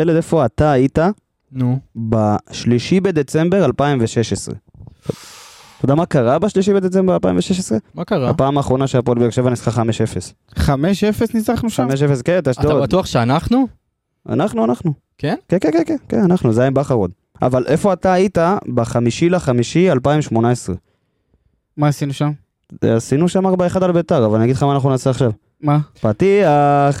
פלד, איפה אתה היית נו. בשלישי בדצמבר 2016? אתה יודע מה קרה בשלישי בדצמבר 2016? מה קרה? הפעם האחרונה שהפועל באר שבע ניצחה 5-0. 5-0 ניצחנו שם? 5-0, כן, את אתה. בטוח שאנחנו? אנחנו, אנחנו. כן? כן, כן, כן, כן, אנחנו, זה היה עם בכרוד. אבל איפה אתה היית בחמישי לחמישי 2018? מה עשינו שם? עשינו שם 4-1 על ביתר, אבל אני אגיד לך מה אנחנו נעשה עכשיו. מה? פתיח.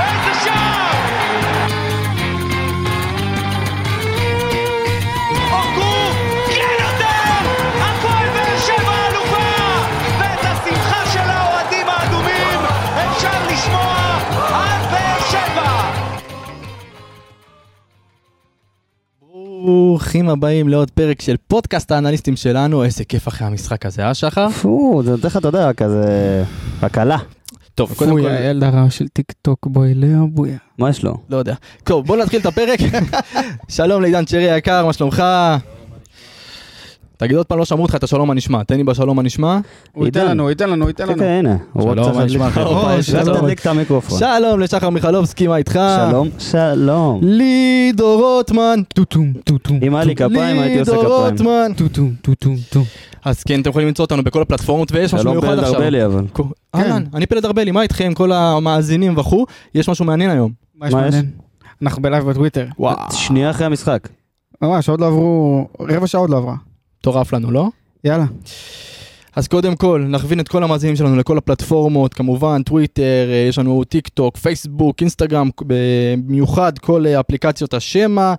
ברוכים הבאים לעוד פרק של פודקאסט האנליסטים שלנו, איזה כיף אחרי המשחק הזה, אה שחר? פו, זה נותן לך, אתה יודע, כזה... הקלה. טוב, קודם פוי, כל, הילד הרע של טיק טוק בוי לאבויה. מה יש לו? לא יודע. טוב, בוא נתחיל את הפרק. שלום לעידן צ'רי היקר, מה שלומך? תגיד עוד פעם, לא שמעו אותך את השלום הנשמע, תן לי בשלום הנשמע. הוא ייתן. לנו, הוא ייתן לנו, הוא ייתן כן, לנו. כן, הנה. הוא רק שלום, צריך מה נשמע להדליק- לכם? או, ביי, שרק שלום. תדליק את המיקרופון. שלום לשחר מיכלובסקי, מה איתך? שלום, שלום. לידור רוטמן. טוטום, טוטום. אם היה לי כפיים, הייתי עושה לידור כפיים. רוטמן. טוטום, טוטום, טום. אז כן, אתם יכולים למצוא אותנו בכל הפלטפורמות, ויש משהו שלום מיוחד פלד עכשיו. ארבלי, אבל. כו- אהלן, אני פלד ארבלי, מה איתכם, כל המאזינים וכו'? יש משהו מעניין היום. מה יש מה יש? מעניין? אנחנו בלייב בטוויטר. וואו. שנייה אחרי המשחק. ממש, עוד לא עברו, רבע שעה עוד לא עברה. מטורף לנו, לא? יאללה. אז קודם כל, נכוון את כל המאזינים שלנו לכל הפלטפורמות, כמובן, טוויטר, אה, יש לנו טיק טוק, פייסבוק, אינסטגרם, במיוחד כל אה, אפליקציות השמע.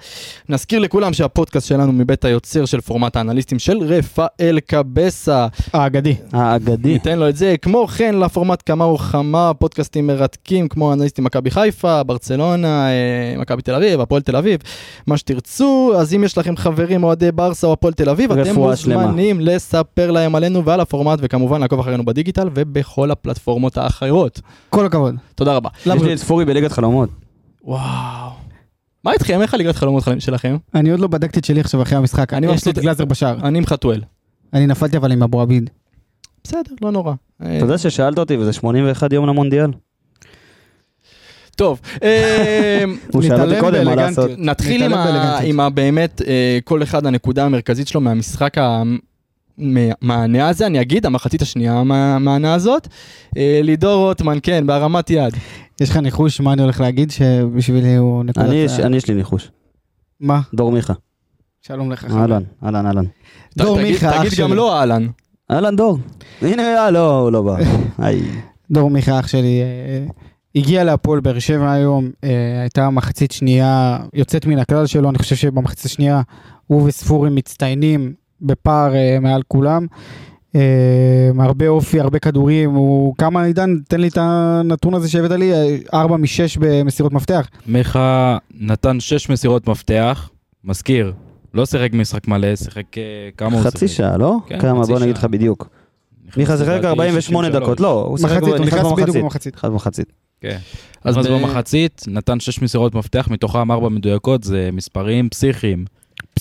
נזכיר לכולם שהפודקאסט שלנו מבית היוצר של פורמט האנליסטים של רפאל קבסה. האגדי. האגדי. ניתן לו את זה. כמו כן, לפורמט כמה וכמה פודקאסטים מרתקים, כמו אנליסטים מכבי חיפה, ברצלונה, אה, מכבי תל אביב, הפועל תל אביב, מה שתרצו. אז אם יש לכם חברים אוהדי ברסה או הפועל תל אביב, אתם. מוזמנים לספר להם עלינו ועל הפורמט, וכמובן לעקוב אחרינו בדיגיטל ובכל הפלטפורמות האחרות. כל הכבוד. תודה רבה. יש לי את ספורי בליגת חלומות. וואו. מה איתכם? איך הליגת חלומות שלכם? אני עוד לא בדקתי את שלי עכשיו אחרי המשחק. אני יש לי את גלאזר בשער. אני עם חתואל. אני נפלתי אבל עם אבו עביד. בסדר, לא נורא. אתה יודע ששאלת אותי וזה 81 יום למונדיאל? טוב, אה, הוא שאל אותי נתעלם קודם מה באלגנטיות. לעשות. נתחיל עם, נתעלם ה... באלגנטיות. עם ה... באמת אה, כל אחד הנקודה המרכזית שלו מהמשחק המענה הזה, אני אגיד, המחצית השנייה מהמענה הזאת. אה, לידור רוטמן, כן, בהרמת יד. יש לך ניחוש מה אני הולך להגיד שבשבילי הוא נקודת... אני יש- ה- אני יש לי ניחוש. מה? דור מיכה. שלום לך. אהלן, אהלן, אהלן. דור תגיד- מיכה, אח תגיד גם שלי. לא אהלן. אהלן דור. הנה, אה, לא, הוא לא בא. דור מיכה אח שלי אה, הגיע להפועל באר שבע היום, אה, הייתה מחצית שנייה יוצאת מן הכלל שלו, אני חושב שבמחצית השנייה הוא וספורי מצטיינים בפער אה, מעל כולם. אה, הרבה אופי, הרבה כדורים, הוא כמה עידן, תן לי את הנתון הזה שהבאת לי, 4 מ-6 במסירות מפתח. מיכה נתן 6 מסירות מפתח, מזכיר, לא שיחק משחק מלא, שיחק אה, כמה הוא שיחק? חצי שעה, לא? כן, כמה? חצי בוא נגיד לך. בדיוק. מיכה שיחק לדעתי 48 63. דקות, לא, הוא שיחק במחצית. במחצית. נכנס במחצית. כן. אז אז ב- במחצית נתן 6 מסירות מפתח, מתוכם 4 מדויקות, זה מספרים פסיכיים.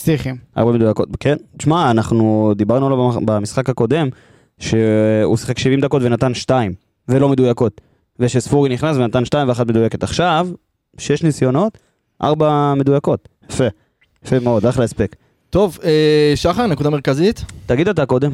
פסיכיים. ארבע מדויקות, כן. תשמע, אנחנו דיברנו עליו במשחק הקודם, שהוא שיחק 70 דקות ונתן 2, ולא מדויקות. ושספורי נכנס ונתן 2 ואחת מדויקת. עכשיו, 6 ניסיונות, 4 מדויקות. יפה. יפה מאוד, אחלה הספק. טוב, אה, שחר, נקודה מרכזית. תגיד אתה קודם.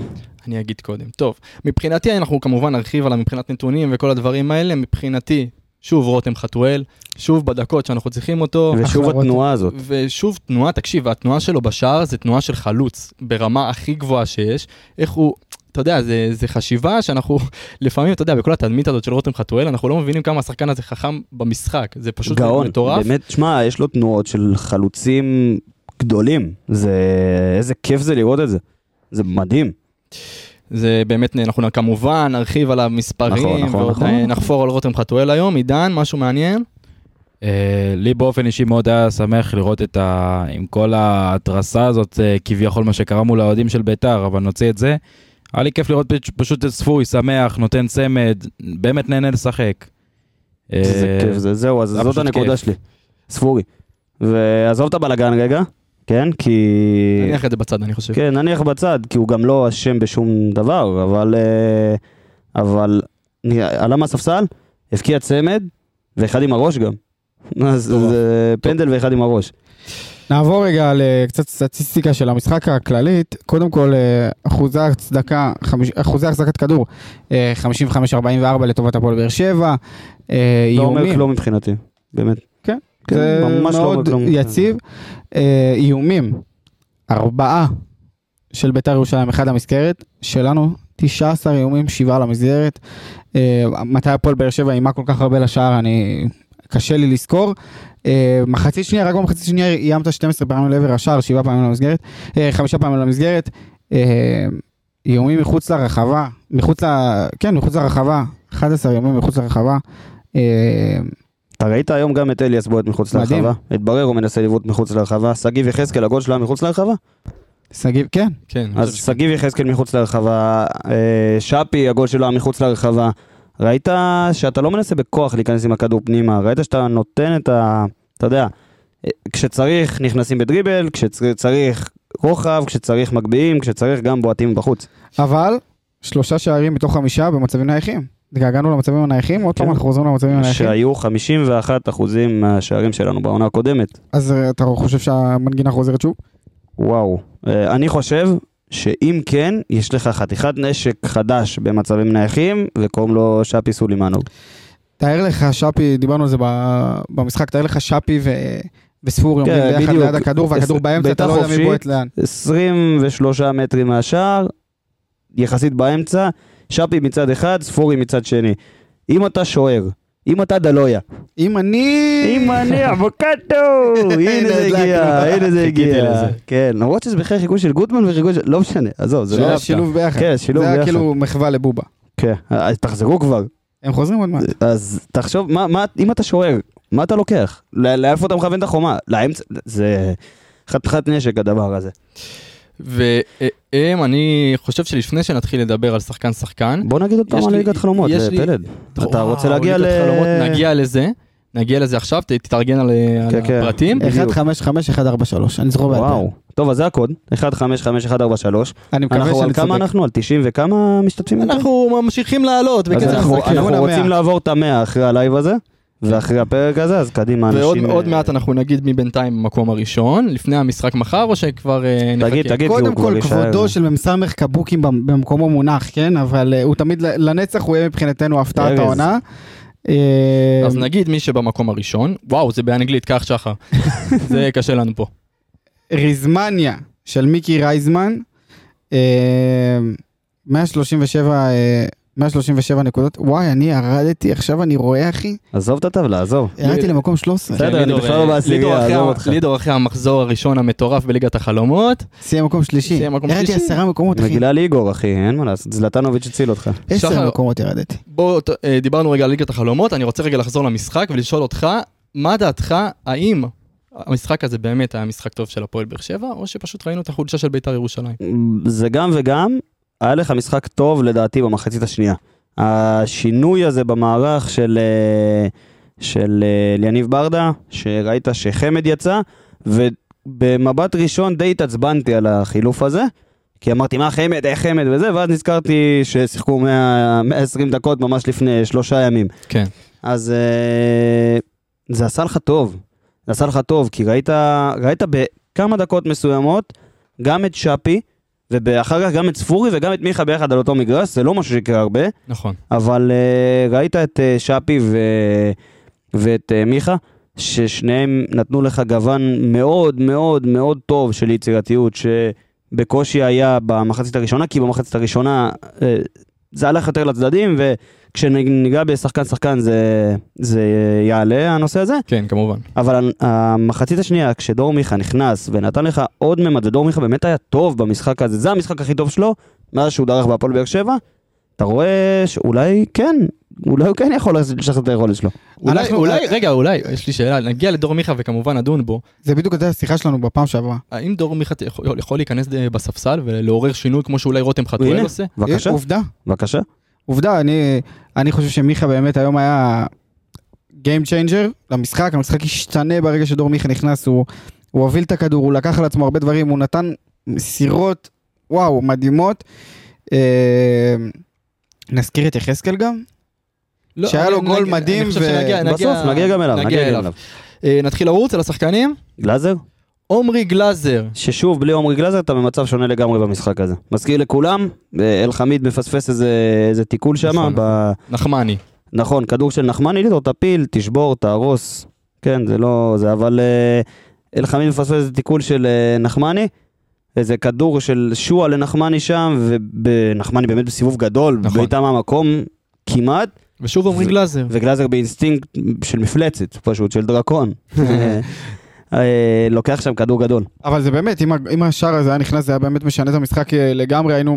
אני אגיד קודם. טוב, מבחינתי אנחנו כמובן נרחיב עליו מבחינת נתונים וכל הדברים האלה. מבחינתי, שוב רותם חתואל, שוב בדקות שאנחנו צריכים אותו. ושוב התנועה הזאת. ושוב תנועה, תקשיב, התנועה שלו בשער זה תנועה של חלוץ, ברמה הכי גבוהה שיש. איך הוא, אתה יודע, זה, זה חשיבה שאנחנו, לפעמים, אתה יודע, בכל התדמית הזאת של רותם חתואל, אנחנו לא מבינים כמה השחקן הזה חכם במשחק. זה פשוט גאון. מטורף. באמת, תשמע, יש לו תנועות של חלוצים גדולים. זה... איזה כיף זה לראות את זה. זה מדהים. זה באמת, אנחנו כמובן נרחיב על המספרים, נכון, נכון, נכון. אה, נחפור על רותם חתואל היום. עידן, משהו מעניין? אה, לי באופן אישי מאוד היה שמח לראות את ה... עם כל ההתרסה הזאת, אה, כביכול מה שקרה מול האוהדים של ביתר, אבל נוציא את זה. היה לי כיף לראות פש- פשוט את ספורי שמח, נותן צמד, באמת נהנה לשחק. זה כיף, זה- זהו, אז זאת הנקודה כיף. שלי. ספורי. ועזוב את הבלאגן רגע, כן? כי... נניח את זה בצד, אני חושב. כן, נניח בצד, כי הוא גם לא אשם בשום דבר, אבל... אה, אבל... עלה מהספסל, הבקיע צמד, ואחד עם הראש גם. אז. זה פנדל ואחד עם הראש. נעבור רגע לקצת סטטיסטיקה של המשחק הכללית. קודם כל, אה, אחוזי הצדקה, אחוזי החזקת כדור, אה, 55-44 לטובת הפועל באר שבע. אה, לא אומר כלום מבחינתי, באמת. כן, זה ממש לא מאוד כלום. יציב. אה, איומים, ארבעה של בית"ר ירושלים, אחד למסגרת, שלנו 19 איומים, שבעה למסגרת. אה, מתי הפועל באר שבע אימה כל כך הרבה לשער, אני... קשה לי לזכור. אה, מחצית שנייה, רק במחצית שנייה איימת 12 פעמים לעבר השער, שבעה פעמים למסגרת, אה, חמישה פעמים למסגרת. אה, איומים מחוץ לרחבה, מחוץ ל... כן, מחוץ לרחבה, 11 איומים מחוץ לרחבה. אה, אתה ראית היום גם את אליאס בועט מחוץ מדהים. לרחבה? את בררו מנסה לבעוט מחוץ לרחבה? שגיב יחזקאל, הגול שלה מחוץ לרחבה? שגיב, כן, כן, אז. שגיב יחזקאל מחוץ לרחבה, אה, שפי, הגול שלו היה מחוץ לרחבה. ראית שאתה לא מנסה בכוח להיכנס עם הכדור פנימה, ראית שאתה נותן את ה... אתה יודע, אה, כשצריך נכנסים בדריבל, כשצריך רוחב, כשצריך מגביהים, כשצריך גם בועטים בחוץ. אבל שלושה שערים מתוך חמישה במצבים נייחים. התגעגענו למצבים הנייחים, עוד פעם כן. אנחנו חוזרים למצבים הנייחים. שהיו 51 אחוזים מהשערים שלנו בעונה הקודמת. אז אה, אתה חושב שהמנגינה חוזרת שוב? וואו. אה, אני חושב שאם כן, יש לך חתיכת נשק חדש במצבים נייחים, וקוראים לו שפי סולימנוב. תאר לך שפי, דיברנו על זה במשחק, תאר לך שפי ו... וספורי כן, עומדים ביחד. ליד הכדור והכדור באמצע, אתה לא יודע מי. בועט לאן. 23 מטרים מהשער, יחסית באמצע, שפי מצד אחד, ספורי מצד שני. אם אתה שוער, אם אתה דלויה, אם אני... אם אני אבוקטו, הנה זה. הגיע, הנה זה הגיע. כן, למרות שזה בכלל חיקוי של גוטמן וחיקוי של... לא משנה, עזוב, זה לא... זה שילוב ביחד. כן, שילוב זה היה ביחד. כאילו מחווה לבובה. כן, אז תחזרו כבר. הם חוזרים עוד מעט. אז תחשוב, אם אתה שוער, מה אתה לוקח? לאיפה אתה מכוון את החומה? לאמצע, זה חתיכת נשק הדבר הזה. והם, אני חושב שלפני שנתחיל לדבר על שחקן שחקן, בוא נגיד עוד פעם יש על לי- ליגת חלומות, יש לי- פלד. אתה רוצה להגיע ל... נגיע לזה, נגיע לזה עכשיו, תתארגן על על כן, כן. הפרטים. בדיוק. 155, 143, אני זוכר בעל פה. וואו. טוב, אז זה הקוד, 155143. אני מקווה אנחנו על שאני כמה צודק. אנחנו? על 90 וכמה משתתפים? אנחנו ממשיכים לעלות בקצב אנחנו. רוצים לעבור את המאה אחרי הלייב הזה, ואחרי הפרק הזה, אז קדימה, ועוד אנשים... עוד אה, מעט אנחנו נגיד מי בינתיים במקום הראשון, לפני המשחק מחר, או שכבר אה, נחכה? תגיד, תגיד, קודם כל. כבודו של מ"ס קבוקים במ- במקומו מונח, כן? אבל אה, הוא תמיד לנצח, הוא יהיה מבחינתנו הפתעת. העונה. אז נגיד מי שבמקום הראשון, וואו זה באנגלית, קח שחר, זה קשה לנו פה. ריזמניה של מיקי רייזמן, אה, 137, אה, 137 נקודות. וואי, אני ירדתי, עכשיו אני רואה, אחי, עזוב את הטבלה, עזוב. ירדתי למקום 13. בסדר, אני בכלל לא בעשירייה, עזוב אותך. לידור אחרי המחזור הראשון המטורף בליגת החלומות, סיים מקום שלישי. סיים מקום ירדתי שלישי. עשרה מקומות, אחי. מגילה ליגור, אחי, אין מה לעשות, זלטנוביץ' הציל אותך. עשר. מקומות ירדתי. בואו, ת- אה, דיברנו רגע על ליגת החלומות, אני רוצה רגע לחזור למשחק ולשאול אותך, מה דעתך, האם המשחק הזה באמת היה משחק טוב של הפועל באר שבע, או שפשוט ראינו את החולשה של בית"ר ירושלים? זה גם וגם, היה לך משחק טוב לדעתי במחצית השנייה. השינוי הזה במערך של, אה, של אה, אליניב ברדה, שראית שחמד יצא, ובמבט ראשון די התעצבנתי על החילוף הזה, כי אמרתי מה חמד, איך חמד וזה, ואז נזכרתי ששיחקו 100, 120 דקות ממש לפני שלושה ימים. כן. אז אה, זה עשה לך טוב, זה עשה לך טוב, כי ראית, ראית בכמה דקות מסוימות גם את שפי, ואחר כך גם את ספורי וגם את מיכה ביחד על אותו מגרש, זה לא משהו שיקרה הרבה, נכון. אבל אה, ראית את אה, שפי ו... ואת אה, מיכה, ששניהם נתנו לך גוון מאוד מאוד מאוד טוב של יצירתיות, שבקושי היה במחצית הראשונה, כי במחצית הראשונה אה, זה הלך יותר לצדדים, וכשניגע בשחקן שחקן זה, זה יעלה הנושא הזה, כן, כמובן. אבל המחצית השנייה, כשדור מיכה נכנס ונתן לך עוד ממד, ודור מיכה באמת היה טוב במשחק הזה, זה המשחק הכי טוב שלו, מאז שהוא דרך בהפועל באר שבע, אתה רואה שאולי כן, אולי הוא כן יכול לשחרר את היכולת שלו. אולי, אנחנו- אולי, רגע, אולי, יש לי שאלה, נגיע לדור מיכה וכמובן נדון בו. זה בדיוק הייתה השיחה שלנו בפעם שעברה. האם דור מיכה יכול, יכול להיכנס בספסל ולעורר שינוי כמו שאולי רותם חתואל הנה. עושה? בבקשה, עובדה, בבקשה. עובדה, אני, אני חושב שמיכה באמת היום היה Game Changer למשחק, המשחק השתנה ברגע שדור מיכה נכנס, הוא, הוא הוביל את הכדור, הוא לקח על עצמו הרבה דברים, הוא נתן מסירות, וואו, מדהימות. אה, נזכיר את יחזקאל גם? לא, שהיה לו גול מדהים אני חושב ו- שנגיע- נגיע- בסוף נגיע גם אליו, נגיע אליו. אה, נתחיל לרוץ על השחקנים. גלאזר? עומרי גלאזר, ששוב, בלי עומרי גלאזר אתה במצב שונה לגמרי במשחק הזה. מזכיר לכולם, אה, אלחמיד מפספס איזה, איזה תיקול שם. נכון. ב... נחמני. נכון, כדור של נחמני, לא, תפיל, תשבור, תהרוס. כן, זה לא זה, אבל אה, אלחמיד מפספס איזה תיקול של נחמני. איזה כדור של שועה לנחמני שם, ונחמני באמת בסיבוב גדול, נכון. בעיטה מהמקום כמעט, ושוב עומרי ו- גלאזר. וגלאזר באינסטינקט של מפלצת, פשוט, של דרקון. אה, לוקח שם כדור גדול. אבל זה באמת, אם, השער הזה היה נכנס, זה היה באמת משנה את המשחק אה, לגמרי, היינו...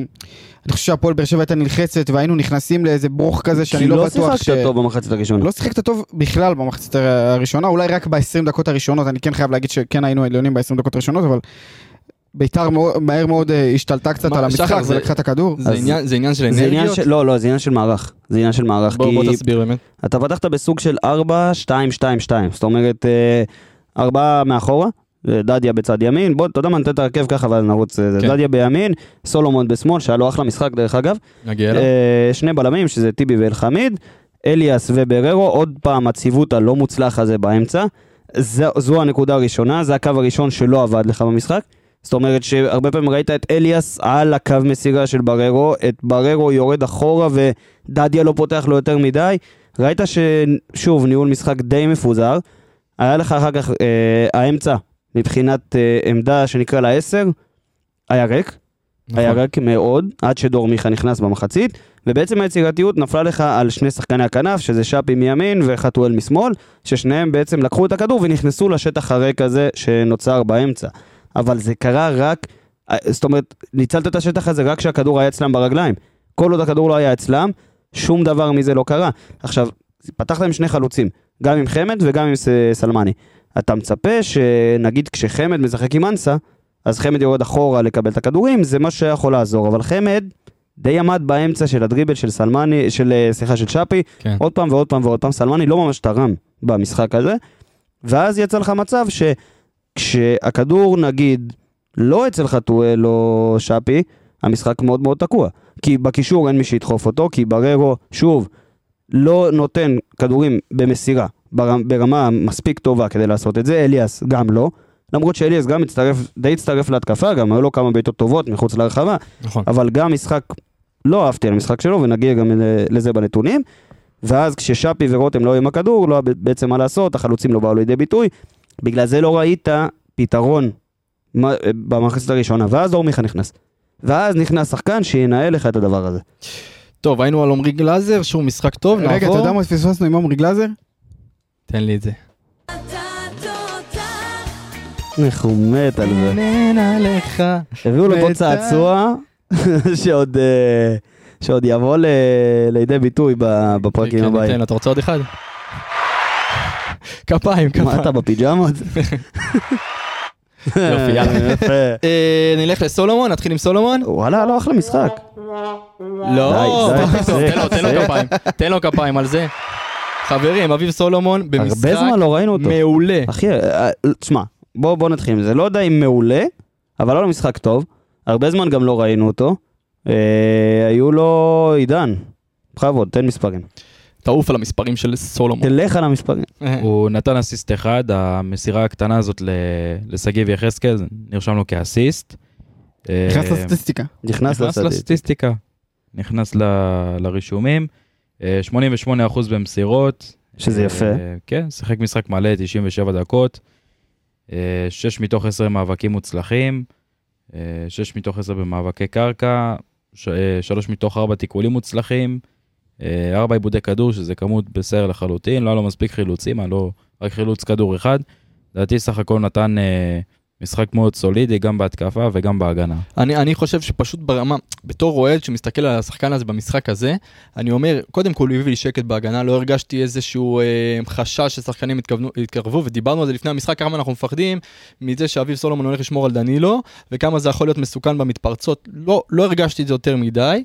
אני חושב שהפועל באר שבע הייתה נלחצת, והיינו נכנסים לאיזה ברוך כזה שאני כי לא לא בטוח ש... שיחקת טוב במחצית הראשונה. לא שיחקת טוב בכלל במחצית הראשונה, אולי רק ב-20 דקות הראשונות, אני כן חייב להגיד שכן היינו עליונים ב-20 דקות הראשונות, אבל ביתר מהר מאוד אה, השתלטה קצת על המשחק ולקחה את הכדור. זה עניין- של אנרגיות? לא, לא, זה עניין של מערך. זה עניין של מערך. בוא תסביר באמת. אתה פתחת בסוג של 4, 2, 2, 2. זאת אומרת, אה, ארבעה מאחורה, אה, דדיה בצד ימין, בוא, אתה יודע מה, ניתן את ההרכב ככה ואז נרוץ. אה, כן. דדיה בימין, סולומון בשמאל, שהיה לו אחלה משחק דרך אגב. נגיע אליו. אה, שני בלמים, שזה טיבי ואלחמיד. אליאס ובררו, עוד פעם הציוות הלא מוצלח הזה באמצע. זו, זו הנקודה הראשונה, זה הקו הראשון שלא עבד לך במשחק. זאת אומרת שהרבה פעמים ראית את אליאס על הקו מסירה של בררו, את בררו יורד אחורה ודדיה לא פותח לו יותר מדי. ראית ששוב, ניהול משחק די מפוזר. היה לך אחר כך אה, האמצע, מבחינת אה, עמדה שנקרא לה 10, היה ריק. היה נכון. רק מאוד, עד שדור מיכה נכנס במחצית, ובעצם היצירתיות נפלה לך על שני שחקני הכנף, שזה שפי מימין וחתואל משמאל, ששניהם בעצם לקחו את הכדור ונכנסו לשטח הריק הזה שנוצר באמצע. אבל זה קרה רק, אה, זאת אומרת, ניצלת את השטח הזה רק כשהכדור היה אצלם ברגליים. כל עוד הכדור לא היה אצלם, שום דבר מזה לא קרה. עכשיו, פתחת עם שני חלוצים, גם עם חמד וגם עם סלמני. אתה מצפה שנגיד כשחמד משחק עם אנסה, אז חמד יורד אחורה לקבל את הכדורים, זה משהו שיכול לעזור, אבל חמד די עמד באמצע של הדריבל של סלמני, של, אה, סליחה, של שפי, כן. עוד פעם ועוד פעם ועוד פעם, סלמני לא ממש תרם במשחק הזה, ואז יצא לך מצב שכשהכדור נגיד לא אצל חתואל או שפי, המשחק מאוד מאוד תקוע. כי בקישור אין מי שידחוף אותו, כי בררו, שוב, לא נותן כדורים במסירה בר- ברמה מספיק טובה כדי לעשות את זה, אליאס גם לא. למרות שאליאס גם הצטרף, די הצטרף להתקפה, גם היו לו כמה בעיטות טובות מחוץ לרחבה, נכון. אבל גם משחק, לא אהבתי על המשחק שלו, ונגיע גם לזה בנתונים. ואז כששפי ורותם לא היו עם הכדור, לא היה בעצם מה לעשות, החלוצים לא באו לידי ביטוי. בגלל זה לא ראית פתרון במחצית הראשונה, ואז דור מיכה נכנס. ואז נכנס שחקן שינהל לך את הדבר הזה. טוב, היינו על עומרי גלאזר, שוב משחק טוב, רגע, אתה נעבור. יודע מה פספסנו עם עמרי גלאזר? תן לי את זה. איך הוא מת על זה. נהנה לך. הביאו לו פה צעצוע שעוד, שעוד יבוא לידי ביטוי בפרקים הבאים. אתה רוצה עוד אחד? כפיים, מה כפיים. אתה בפיג'מות? יופי, יאללה. יפה. אה, נלך לסולומון, נתחיל עם סולומון? וואלה, לא אחלה משחק. לא, תן לו. כפיים, תן לו כפיים על זה. חברים, אביב סולומון במשחק הרבה זמן לא ראינו אותו. מעולה. אחי, אה, תשמע, בוא בוא נתחיל עם זה. לא יודע אם מעולה, אבל לא משחק טוב. הרבה זמן גם לא ראינו אותו. אה, היו לו עידן. בכבוד, תן מספרים. תעוף על המספרים של סולומון. תלך על המספרים. הוא נתן אסיסט אחד, המסירה הקטנה הזאת ל- לשגיב יחזקאל, נרשם לו כאסיסט. נכנס אה, לסטטיסטיקה. נכנס לסטטיסטיקה. נכנס ל- לרישומים. אה, 88% במסירות. שזה יפה. אה, כן, שיחק משחק מלא, 97 דקות. 6 מתוך 10 מאבקים מוצלחים. 6 מתוך 10 במאבקי קרקע. 3 מתוך 4 תיקולים מוצלחים. 4 עיבודי כדור, שזה כמות בסדר לחלוטין. לא היה לו מספיק חילוצים, היה לו רק חילוץ כדור אחד. לדעתי סך הכל נתן אה, משחק מאוד סולידי, גם בהתקפה וגם בהגנה. אני, אני חושב שפשוט ברמה, בתור אוהד שמסתכל על השחקן הזה במשחק הזה, אני אומר, קודם כל הוא הביא לי שקט בהגנה, לא הרגשתי איזשהו אה, חשש ששחקנים התכוונו, התקרבו, ודיברנו על זה לפני המשחק, כמה אנחנו מפחדים מזה שאביב סולומון הולך לשמור על דנילו, וכמה זה יכול להיות מסוכן במתפרצות, לא, לא הרגשתי את זה יותר מדי.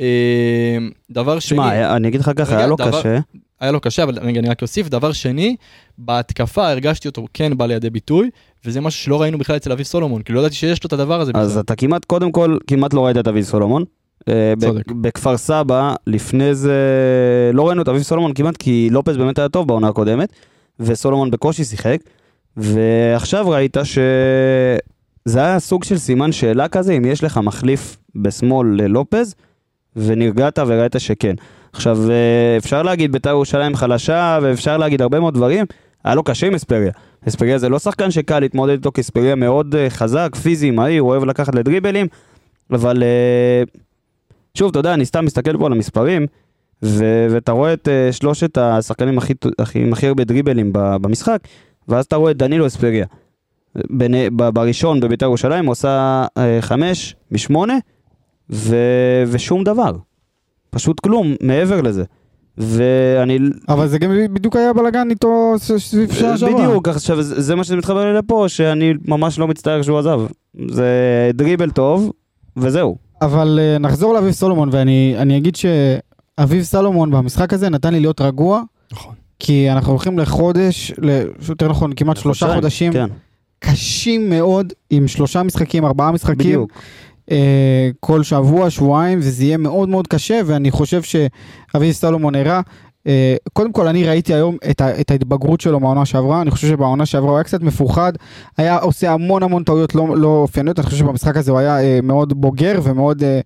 אה, דבר שני, שמע, אני אגיד לך ככה, היה לו דבר- קשה. היה לו קשה, אבל רגע, אני רק אוסיף, דבר שני, בהתקפה הרגשתי אותו כן בא לידי ביטוי, וזה משהו שלא ראינו בכלל אצל אביב סולומון, כי לא ידעתי שיש לו את הדבר הזה אז בכלל. אתה כמעט, קודם כל, כמעט לא ראית את אביב סולומון. אה, צודק. בכפר סבא, לפני זה, לא ראינו את אביב סולומון כמעט, כי לופז באמת היה טוב בעונה הקודמת, וסולומון בקושי שיחק, ועכשיו ראית שזה היה סוג של סימן שאלה כזה, אם יש לך מחליף בשמאל ללופז, ונרגעת וראית שכן. עכשיו, אה, אפשר להגיד בית"ר ירושלים חלשה, ואפשר להגיד הרבה מאוד דברים, היה לו קשה עם אספריה. אספריה זה לא שחקן שקל להתמודד איתו, כי אספריה מאוד אה, חזק, פיזי, מהיר, אוהב לקחת לדריבלים, אבל אה, שוב, אתה יודע, אני סתם מסתכל פה על המספרים, ו- ואתה רואה את שלושת השחקנים הכי, הכי, עם הכי הרבה דריבלים במשחק, ואז אתה רואה את דנילו אספריה. בין- ב- בראשון בבית"ר ירושלים הוא אה, חמש משמונה, ו- ושום דבר. פשוט כלום מעבר לזה. ואני... אבל זה גם בדיוק היה בלאגן איתו סביב שעה שעברה. בדיוק, עכשיו זה מה שזה מתחבר לי לפה, שאני ממש לא מצטער שהוא עזב. זה דריבל טוב, וזהו. אבל אה, נחזור לאביב סולומון, ואני אני אגיד שאביב סולומון במשחק הזה נתן לי להיות רגוע, נכון. כי אנחנו הולכים לחודש, ל- יותר נכון, כמעט שלושה חודשיים, חודשים כן, קשים מאוד, עם שלושה משחקים, ארבעה משחקים. בדיוק. אה, כל שבוע, שבועיים, וזה יהיה מאוד מאוד קשה, ואני חושב שאביב סלומון הראה. אה, קודם כל, אני ראיתי היום את, ה, את ההתבגרות שלו מהעונה שעברה, אני חושב שבעונה שעברה הוא היה קצת מפוחד, היה עושה המון המון טעויות לא, לא אופייניות, אני חושב שבמשחק הזה הוא היה אה, מאוד בוגר ומאוד אה,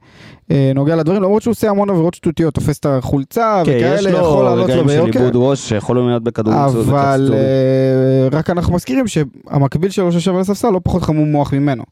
אה, נוגע לדברים, למרות שהוא עושה המון עבירות שטותיות, תופס את החולצה כן, וכאלה, יש יכול לו לעלות לו רגעים של ביוקר. איבוד ראש שיכולים להיות בכדור אבל אה, רק אנחנו מזכירים שהמקביל שלו שיושב על הספסל לא פחות חמום מוח ממנו.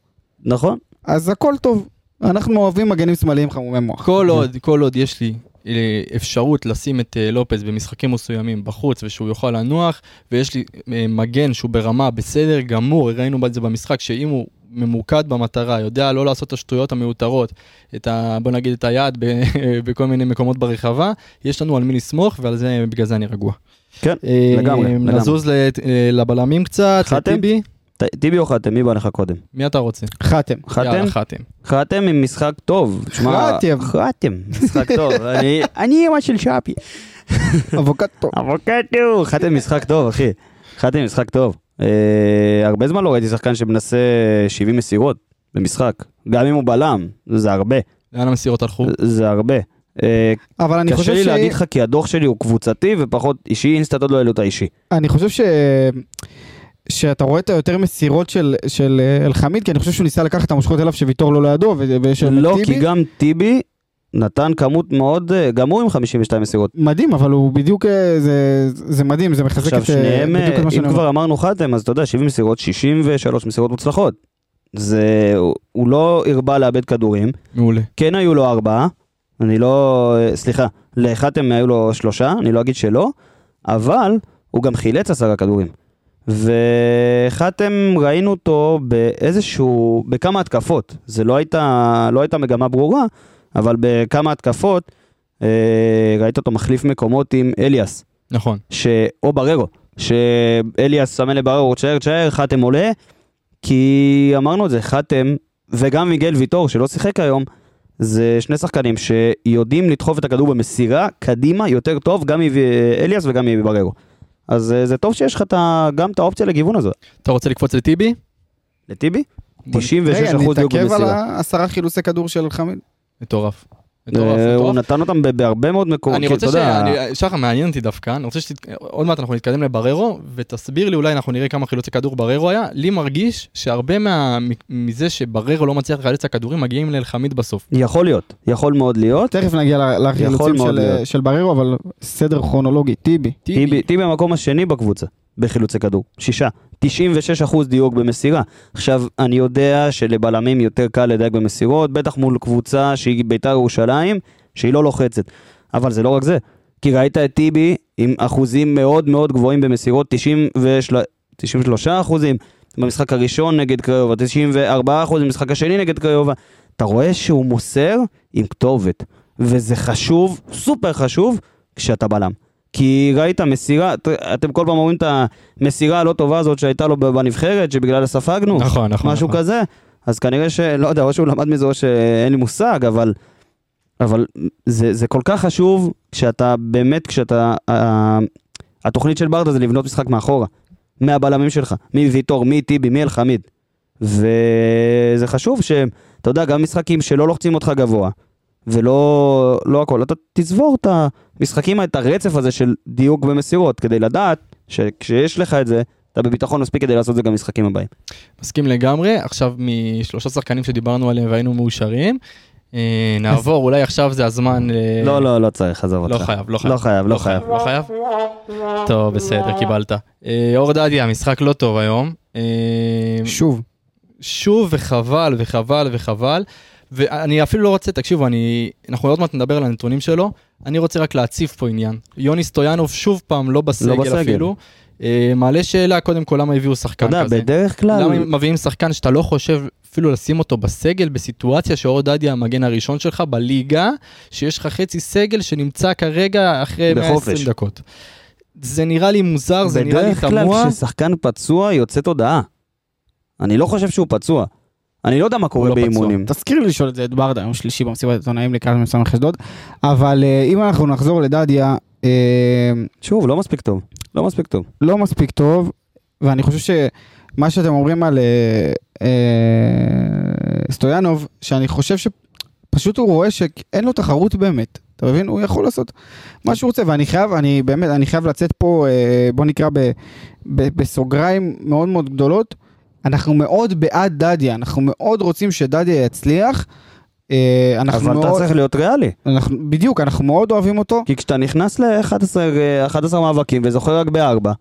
נכון. אז הכל טוב. אנחנו אוהבים מגנים שמאליים חמומי מוח. כל עוד, כל עוד יש לי אה, אפשרות לשים את אה, לופז במשחקים מסוימים בחוץ ושהוא יוכל לנוח, ויש לי אה, מגן שהוא ברמה בסדר גמור, ראינו את זה במשחק, שאם הוא ממוקד במטרה, יודע לא לעשות את השטויות המיותרות, את ה, בוא נגיד את היד ב, בכל מיני מקומות ברחבה, יש לנו על מי לסמוך ועל זה, בגלל זה אני רגוע. כן, לגמרי, לגמרי. נזוז ל- לבלמים קצת? לטיבי, טיבי או חתם? מי בא לך קודם? מי אתה רוצה? חתם. חתם? יאללה, חתם. חתם עם משחק טוב. שמע, חתם. חתם. משחק טוב. אני- אני אמא של שפי. אבוקטו. אבוקטו. חתם משחק טוב, אחי. חתם משחק טוב. אה, הרבה זמן לא ראיתי שחקן שמנסה 70 מסירות במשחק. גם אם הוא בלם, זה הרבה. לאן המסירות הלכו? זה הרבה. אה, אבל אני קשה חושב לי ש... להגיד לך כי הדוח שלי הוא קבוצתי ופחות אישי, אינסטאט עוד לא העלו את האישי. אני חושב ש... שאתה רואה את היותר מסירות של, של אה, אלחמיד, כי אני חושב שהוא ניסה לקחת את המושכות אליו שוויטור לא לידו, ויש שם את לא, טיבי. כי גם טיבי נתן כמות מאוד, אה, גם הוא עם 52 מסירות. מדהים, אבל הוא בדיוק, אה, זה, זה מדהים, זה מחזק עכשיו את, שניהם, בדיוק את מה שאני אם אומר. כבר אמרנו חתם, אז אתה יודע, 70 מסירות, 63 מסירות מוצלחות. זה, הוא- הוא לא הרבה לאבד כדורים, מעולה. כן היו לו ארבעה, אני לא, סליחה, לחתם היו לו שלושה, אני לא אגיד שלא, אבל הוא גם חילץ עשרה כדורים. וחתם ראינו אותו באיזשהו, בכמה התקפות, זה לא הייתה, לא הייתה מגמה ברורה, אבל בכמה התקפות אה, ראית אותו מחליף מקומות עם אליאס. נכון. ש... או בררו, שאליאס סמן לבררו, תשאר, תשאר, חתם עולה, כי אמרנו את זה, חתם, וגם מיגל ויטור, שלא שיחק היום, זה שני שחקנים שיודעים לדחוף את הכדור במסירה קדימה יותר טוב, גם מאליאס וגם מבררו. אז אה, זה טוב שיש לך גם את האופציה לגיוון הזאת. אתה רוצה לקפוץ לטיבי? לטיבי? בוא- 96% רגע, דיוק נתעכב על במסירה. העשרה חילוסי כדור של אלחמיד. מטורף. אה, הוא. נתן אותם בהרבה מאוד מקומות. אני כי רוצה אתה ש... שחר, מעניין אותי דווקא, אני רוצה שעוד מעט אנחנו נתקדם לבררו, ותסביר לי, אולי אנחנו נראה כמה חילוצי כדור בררו היה, לי מרגיש שהרבה מה- מזה שבררו לא מצליח לחלץ את הכדורים, מגיעים לאלחמיד בסוף. יכול להיות, יכול מאוד להיות. תכף נגיע ל- לחילוצים מאוד של, בררו, אבל סדר כרונולוגי, טיבי. טיבי, טיבי במקום השני בקבוצה, בחילוצי כדור, שישה. 96% דיוק במסירה. עכשיו, אני יודע שלבלמים יותר קל לדייק במסירות, בטח מול קבוצה שהיא בית"ר ירושלים, שהיא לא לוחצת. אבל זה לא רק זה, כי ראית את טיבי עם אחוזים מאוד מאוד גבוהים במסירות, 93, 93 אחוזים במשחק הראשון נגד קריובה, 94 אחוז במשחק השני נגד קריובה. אתה רואה שהוא מוסר עם כתובת, וזה חשוב, סופר חשוב, כשאתה בלם. כי ראית מסירה, אתם כל פעם אומרים את המסירה הלא טובה הזאת שהייתה לו בנבחרת, שבגללה ספגנו, נכון, נכון. משהו נכון. כזה, אז כנראה שלא יודע, או שהוא למד מזה או שאין לי מושג, אבל אבל זה, זה כל כך חשוב כשאתה באמת, כשאתה... התוכנית של ברדה זה לבנות משחק מאחורה. מהבלמים שלך, מוויטור, מטיבי, מאלחמיד. וזה חשוב שאתה יודע, גם משחקים שלא לוחצים אותך גבוה, ולא לא הכל, אתה תצבור את המשחקים, את הרצף הזה של דיוק במסירות, כדי לדעת שכשיש לך את זה, אתה בביטחון מספיק כדי לעשות את זה גם במשחקים הבאים. מסכים לגמרי, עכשיו משלושה שחקנים שדיברנו עליהם והיינו מאושרים, אה, נעבור, אולי עכשיו זה הזמן... אה, לא, לא, לא צריך, עזוב לא אותך. חייב, לא חייב. לא חייב, לא חייב. לא חייב? טוב, בסדר, קיבלת. אה, אור דדיה, משחק לא טוב היום. אה, שוב, שוב וחבל וחבל וחבל. ואני אפילו לא רוצה, תקשיבו, אני, אנחנו עוד מעט נדבר על הנתונים שלו, אני רוצה רק להציף פה עניין. יוני סטויאנוב שוב פעם לא בסגל, בסגל. אפילו. אה, מעלה שאלה קודם כל למה הביאו אתה שחקן יודע, כזה. בדרך כלל... למה מביאים שחקן שאתה לא חושב אפילו לשים אותו בסגל בסיטואציה שאור דדיה המגן הראשון שלך בליגה, שיש לך חצי סגל שנמצא כרגע אחרי בחופש. 120 דקות. זה נראה לי מוזר, זה נראה לי בדרך כלל תמוה. כששחקן פצוע יוצאת הודעה. אני לא חושב שהוא פצוע. אני לא יודע מה קורה לא פצוע. באימונים. תזכיר לי לשאול את זה את ברדה יום שלישי במסיבת עיתונאים לקראת מסמך אשדוד, אבל אה, אם אנחנו נחזור לדדיה, אה, שוב, לא מספיק טוב. לא מספיק טוב. לא מספיק טוב, ואני חושב שמה שאתם אומרים על אה, סטויאנוב, שאני חושב שפשוט הוא רואה שאין לו תחרות באמת. אתה מבין? הוא יכול לעשות מה שהוא רוצה, ואני חייב, אני באמת, אני חייב לצאת פה, בוא נקרא ב, ב, בסוגריים מאוד מאוד גדולות. אנחנו מאוד בעד דדיה, אנחנו מאוד רוצים שדדיה יצליח. אה, אנחנו אבל אתה מאוד, צריך להיות ריאלי. אנחנו, בדיוק, אנחנו מאוד אוהבים אותו. כי כשאתה נכנס ל-11 מאבקים וזוכר רק בארבע,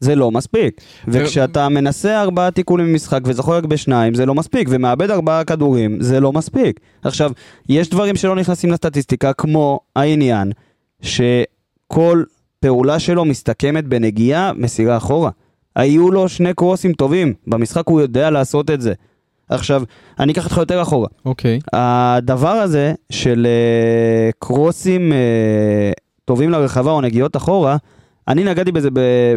זה לא מספיק. וכשאתה מנסה ארבעה תיקולים במשחק וזוכר רק בשניים, זה לא מספיק. ומאבד ארבעה כדורים, זה לא מספיק. עכשיו, יש דברים שלא נכנסים לסטטיסטיקה, כמו העניין שכל פעולה שלו מסתכמת בנגיעה, מסירה אחורה. היו לו שני קרוסים טובים, במשחק הוא יודע לעשות את זה. עכשיו, אני אקח אותך יותר אחורה. אוקיי. הדבר הזה של אה, קרוסים אה, טובים לרחבה או נגיעות אחורה, אני נגעתי בזה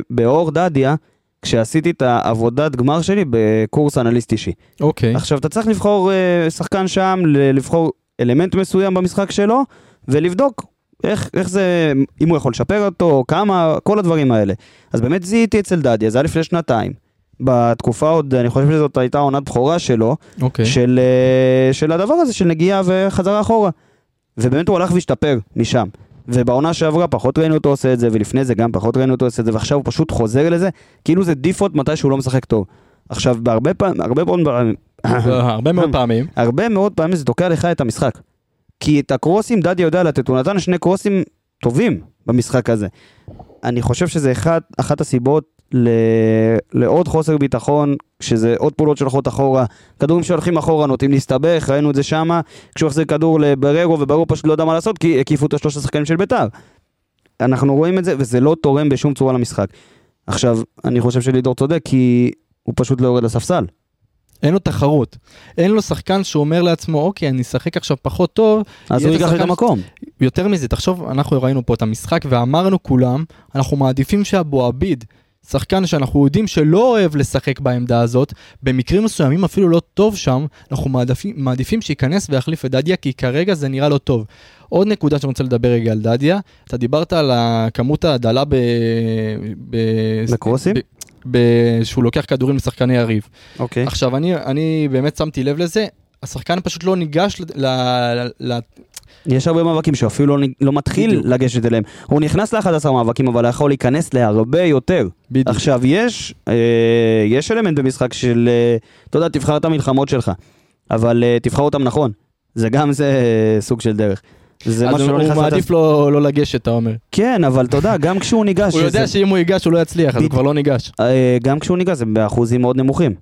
באור דדיה, כשעשיתי את העבודת גמר שלי בקורס אנליסט אישי. אוקיי. עכשיו, אתה צריך לבחור אה, שחקן שם, לבחור אלמנט מסוים במשחק שלו, ולבדוק איך, איך זה, אם הוא יכול לשפר אותו, כמה, כל הדברים האלה. אז באמת זיהיתי אצל דדיה, זה היה לפני שנתיים. בתקופה עוד, אני חושב שזאת הייתה עונת בכורה שלו, אוקיי. של, אה, של הדבר הזה של נגיעה וחזרה אחורה. ובאמת הוא הלך והשתפר משם. ובעונה שעברה פחות ראינו אותו עושה את זה, ולפני זה גם פחות ראינו אותו עושה את זה, ועכשיו הוא פשוט חוזר לזה, כאילו זה דיפולט מתי שהוא לא משחק טוב. עכשיו, בהרבה פעמים, הרבה פעמים, הרבה מאוד פעמים. הרבה מאוד פעמים זה תוקע לך את המשחק. כי את הקרוסים דדיה יודע לתת, הוא נתן שני קרוסים טובים במשחק הזה. אני חושב שזה אחד, אחת הסיבות ל... לעוד חוסר ביטחון, שזה עוד פעולות שהולכות אחורה, כדורים שהולכים אחורה נוטים להסתבך, ראינו את זה שמה, כשהוא החזיר כדור לבררו ובררו פשוט לא יודע מה לעשות כי הקיפו את השלושת השחקנים של ביתר. אנחנו רואים את זה וזה לא תורם בשום צורה למשחק. עכשיו, אני חושב שלידור צודק כי הוא פשוט לא יורד לספסל. אין לו תחרות. אין לו שחקן שאומר לעצמו, אוקיי, אני אשחק עכשיו פחות טוב. אז הוא ייקח את המקום. יותר מזה, תחשוב, אנחנו ראינו פה את המשחק ואמרנו כולם, אנחנו מעדיפים שאבו עביד, שחקן שאנחנו יודעים שלא אוהב לשחק בעמדה הזאת, במקרים מסוימים אפילו לא טוב שם, אנחנו מעדיפים, מעדיפים שייכנס ויחליף את דדיה, כי כרגע זה נראה לא טוב. עוד נקודה שאני רוצה לדבר רגע על דדיה, אתה דיברת על הכמות הדלה ב... ב... בקרוסים? ב... שהוא לוקח כדורים לשחקני יריב. אוקיי. עכשיו, אני, אני באמת שמתי לב לזה, השחקן פשוט לא ניגש ל... ל... ל... יש הרבה מאבקים שהוא אפילו לא, לא מתחיל בדיוק. לגשת אליהם. הוא נכנס ל-11 מאבקים, אבל יכול להיכנס להרבה יותר. בדיוק. עכשיו, יש, אה, יש אלמנט במשחק של, אה, אתה יודע, תבחר את המלחמות שלך, אבל אה, תבחר אותם נכון. זה גם זה אה, סוג של דרך. זה אז משהו שלא הוא נכנס... מעדיף לתס- לא, לא לגשת, אתה אומר. כן, אבל אתה יודע, גם כשהוא ניגש... הוא יודע שאם הוא ייגש הוא לא יצליח, אז הוא. כבר לא ניגש. אה, גם כשהוא ניגש זה באחוזים מאוד נמוכים.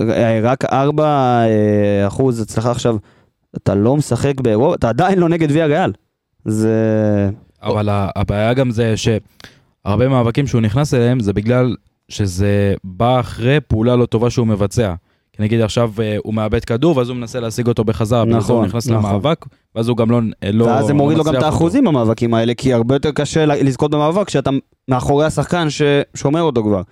אה, רק 4 אה, אחוז הצלחה עכשיו, אתה לא משחק באירופה, אתה עדיין לא נגד ויה ריאל. זה... אבל הבעיה גם זה שהרבה מאבקים שהוא נכנס אליהם זה בגלל שזה בא אחרי פעולה לא טובה שהוא מבצע. נגיד עכשיו אה, הוא מאבד כדור ואז הוא מנסה להשיג אותו בחזרה, זה נכון, הוא נכנס נכון. למאבק, ואז הוא גם לא... לא ואז זה מוריד לא לו גם את. האחוזים במאבקים האלה, כי הרבה יותר קשה לזכות במאבק כשאתה מאחורי השחקן ששומר אותו כבר.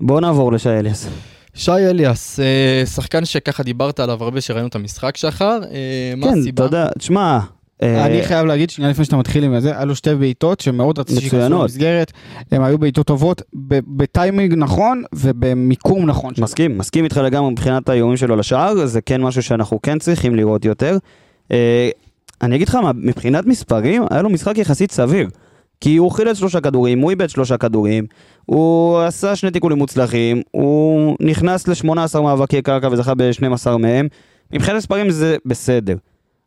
בוא נעבור לשי אליאס. שי אליאס, אה, שחקן שככה דיברת עליו הרבה שראינו את המשחק שחר, אה, מה כן, אתה הסיבה? יודע, תשמע, אה, אני חייב להגיד, שנייה לפני שאתה מתחיל עם זה, עלו שתי בעיטות שמאוד רציתי שייכנסו. למסגרת, הם היו בעיטות טובות, בטיימינג נכון ובמיקום נכון. מסכים, מסכים איתך לגמרי מבחינת האיומים שלו לשער, זה כן משהו שאנחנו כן צריכים לראות יותר. אה, אני אגיד לך מה, מבחינת מספרים, היה לו משחק יחסית סביר. כי הוא חילץ שלושה כדורים, הוא איבד שלושה כדורים, הוא עשה שני תיקולים מוצלחים, הוא נכנס ל-18 מאבקי קרקע וזכה ב-12 מהם. מבחינת מספרים זה בסדר.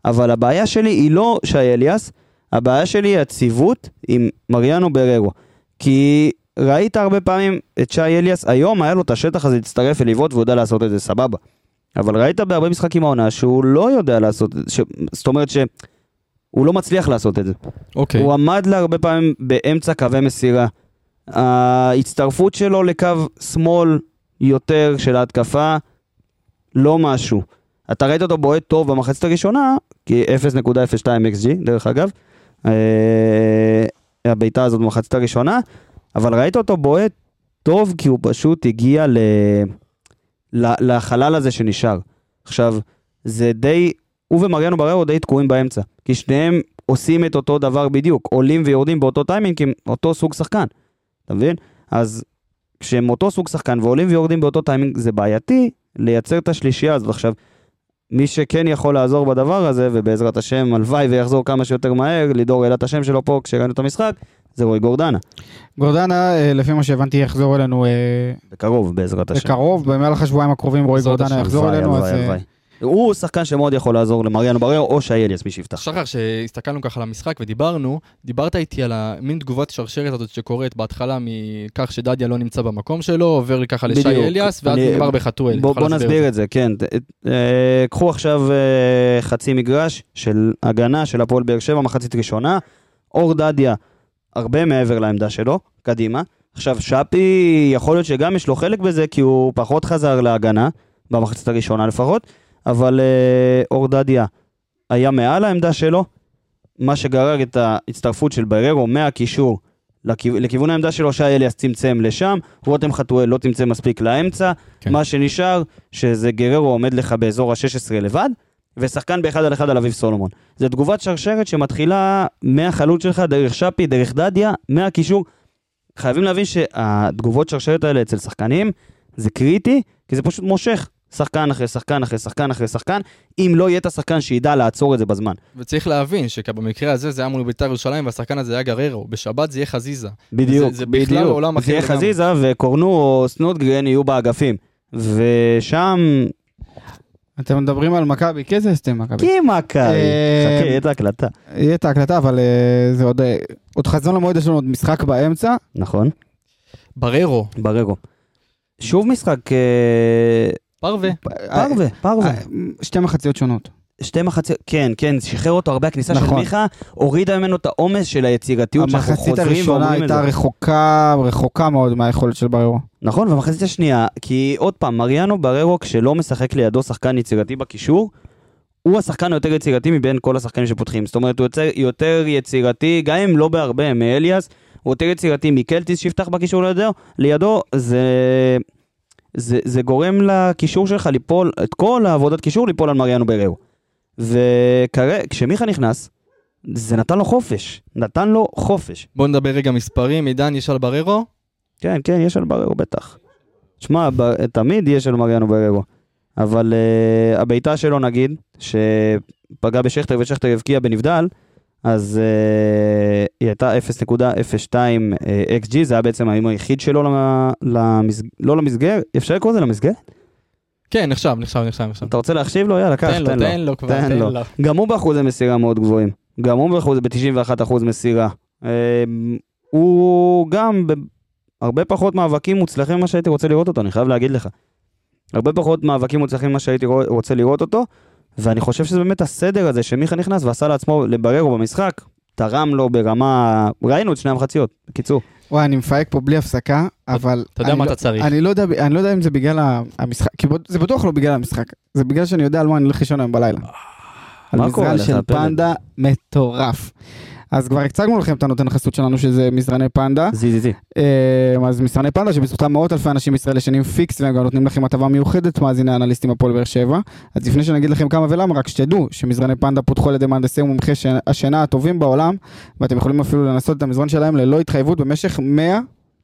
אבל הבעיה שלי היא לא שי אליאס, הבעיה שלי היא הציוות עם מריאנו בררו. כי ראית הרבה פעמים את שי אליאס, היום היה לו את השטח הזה להצטרף ולבעוט והוא יודע לעשות את זה סבבה. אבל ראית בהרבה משחקים העונה שהוא לא יודע לעשות את זה. זאת אומרת שהוא לא מצליח לעשות את זה. אוקיי. הוא עמד לה הרבה פעמים באמצע קווי מסירה. ההצטרפות שלו לקו שמאל יותר של ההתקפה, לא משהו. אתה ראית אותו בועט טוב במחצית הראשונה, כי 0.02 XG, דרך אגב. אה, הבעיטה הזאת במחצית הראשונה, אבל ראית אותו בועט טוב כי הוא פשוט הגיע ל... לחלל הזה שנשאר. עכשיו, זה די, הוא ומריאנו בריירו די תקועים באמצע, כי שניהם עושים את אותו דבר בדיוק, עולים ויורדים באותו טיימינג, הם אותו סוג שחקן, אתה מבין? אז כשהם אותו סוג שחקן ועולים ויורדים באותו טיימינג, זה בעייתי לייצר את השלישייה הזאת. עכשיו, מי שכן יכול לעזור בדבר הזה, ובעזרת השם, הלוואי ויחזור כמה שיותר מהר, לידור העלה את השם שלו פה כשראינו את המשחק, זה רועי גורדנה. גורדנה, אה, לפי מה שהבנתי, יחזור אלינו אה, בקרוב, בעזרת השם. בקרוב, במהלך השבועיים הקרובים רועי גורדנה. יחזור אלינו, אז אה. הוא שחקן שמאוד יכול לעזור למריאנו בררו או שי אליאס, מי שיפתח. שחר, שהסתכלנו ככה על המשחק ודיברנו, דיברת איתי על המין תגובת שרשרת הזאת שקורית בהתחלה מכך שדדיה לא נמצא במקום שלו, עובר ככה לשי. אליאס, ואז נגמר בחתואל. בוא, בוא נסביר את זה, כן. אה, קחו עכשיו אה, חצי מגרש של הגנה של הפועל באר שבע, מחצית ראשונה. אור דדיה, הרבה מעבר לעמדה שלו, קדימה. עכשיו, שפי, יכול להיות שגם יש לו חלק בזה, כי הוא פחות חזר להגנה, במחצית הראשונה לפחות, אבל אה, אור דדיה היה מעל העמדה שלו, מה שגרר את ההצטרפות של בררו מהקישור לכיו- לכיוון העמדה שלו, שי אליאס צמצם לשם, רותם חתואל לא צמצם מספיק לאמצע, כן. מה שנשאר, שזה גררו עומד לך באזור ה-16 לבד, ושחקן באחד על אחד על אביב סולומון. זה תגובת שרשרת שמתחילה מהחלוץ שלך, דרך שפי, דרך דדיה, מהקישור. חייבים להבין שהתגובות שרשרת האלה אצל שחקנים זה קריטי, כי זה פשוט מושך. שחקן אחרי שחקן אחרי שחקן אחרי שחקן, אם לא יהיה את השחקן שידע לעצור את זה בזמן. וצריך להבין שבמקרה הזה זה היה מול בית"ר ירושלים והשחקן הזה היה גררו, בשבת זה יהיה חזיזה. בדיוק, זה- זה בכלל בדיוק. עולם אחר זה יהיה. חזיזה וקורנו או סנודגרן יהיו באגפים. ושם, אתם מדברים על מכבי, כאיזה הסתם מכבי? כי מכבי, אה, חכה, יהיה את ההקלטה. יהיה את ההקלטה, אבל אה, זה עוד, אה, עוד חזון למועד, יש לנו עוד משחק באמצע. נכון, בררו, בררו. שוב משחק פרווה. פרווה, פרווה. אה, שתי מחציות שונות. שתי מחציות, כן, כן, שחרר אותו הרבה הכניסה של נכון. מיכה, הורידה ממנו את העומס של היצירתיות שאנחנו המחצית חוזרים הראשונה ואומרים את הייתה זה. רחוקה, רחוקה מאוד מהיכולת של בררו. נכון, והמחצית השנייה, כי עוד פעם, מריאנו בררו, כשלא משחק לידו שחקן יצירתי בקישור, הוא השחקן היותר יצירתי מבין כל השחקנים שפותחים. זאת אומרת, הוא יוצר, יותר יצירתי, גם אם לא בהרבה, מאליאס, הוא יותר יצירתי מקלטיס שיפתח בקישור לידו, לידו זה, זה, זה גורם לקישור שלך ליפול, את כל העבודת קישור ליפול על מריאנו בררו. וכשמיכה נכנס, זה נתן לו חופש, נתן לו חופש. בוא נדבר רגע מספרים, עידן יש על בררו. כן, כן, יש על בררו בטח. שמע, ב- תמיד יש על מריאנו בררו. אבל uh, הבעיטה שלו נגיד, שפגע בשכטר ושכטר הבקיע בנבדל, אז uh, היא הייתה 0.02 אה, XG, זה היה בעצם האיום היחיד שלו למ... למסג... לא למסגר, אפשר לקרוא לזה למסגר? כן, נחשב, נחשב, נחשב, נחשב. אתה רוצה להחשיב לו? יאללה, קח, תן לו, תן לו כבר, תן תן לו. לו. גם הוא באחוזי מסירה מאוד גבוהים. גם הוא באחוז, ב-91% מסירה. אה, הוא גם בהרבה פחות מאבקים מוצלחים ממה שהייתי רוצה לראות אותו, אני חייב להגיד לך. הרבה פחות מאבקים מוצלחים ממה שהייתי רוצה לראות אותו, ואני חושב שזה באמת הסדר הזה שמיכה נכנס ועשה לעצמו לבררו במשחק, תרם לו ברמה... ראינו את שני המחציות, בקיצור. וואי, אני מפהק פה בלי הפסקה, אבל... אתה יודע מה לא- אתה צריך. אני לא יודע, אני לא יודע אם זה בגלל המשחק, כי זה בטוח לא בגלל המשחק, זה בגלל שאני יודע על מה אני הולך לישון היום בלילה. על מה קורה מזרן לך, של? פנדה מטורף. אז כבר הצגנו לכם את הנותן החסות שלנו שזה מזרני פנדה. זי זי זי. אה, אז מזרני פנדה שבזכותם מאות אלפי אנשים בישראל ישנים פיקס והם גם נותנים לכם הטבה מיוחדת מאזיני האנליסטים הפועל באר שבע. אז לפני שנגיד לכם כמה ולמה רק שתדעו שמזרני פנדה פותחו על ידי מהנדסי ומומחי השינה הטובים בעולם ואתם יכולים אפילו לנסות את המזרן שלהם ללא התחייבות במשך 100,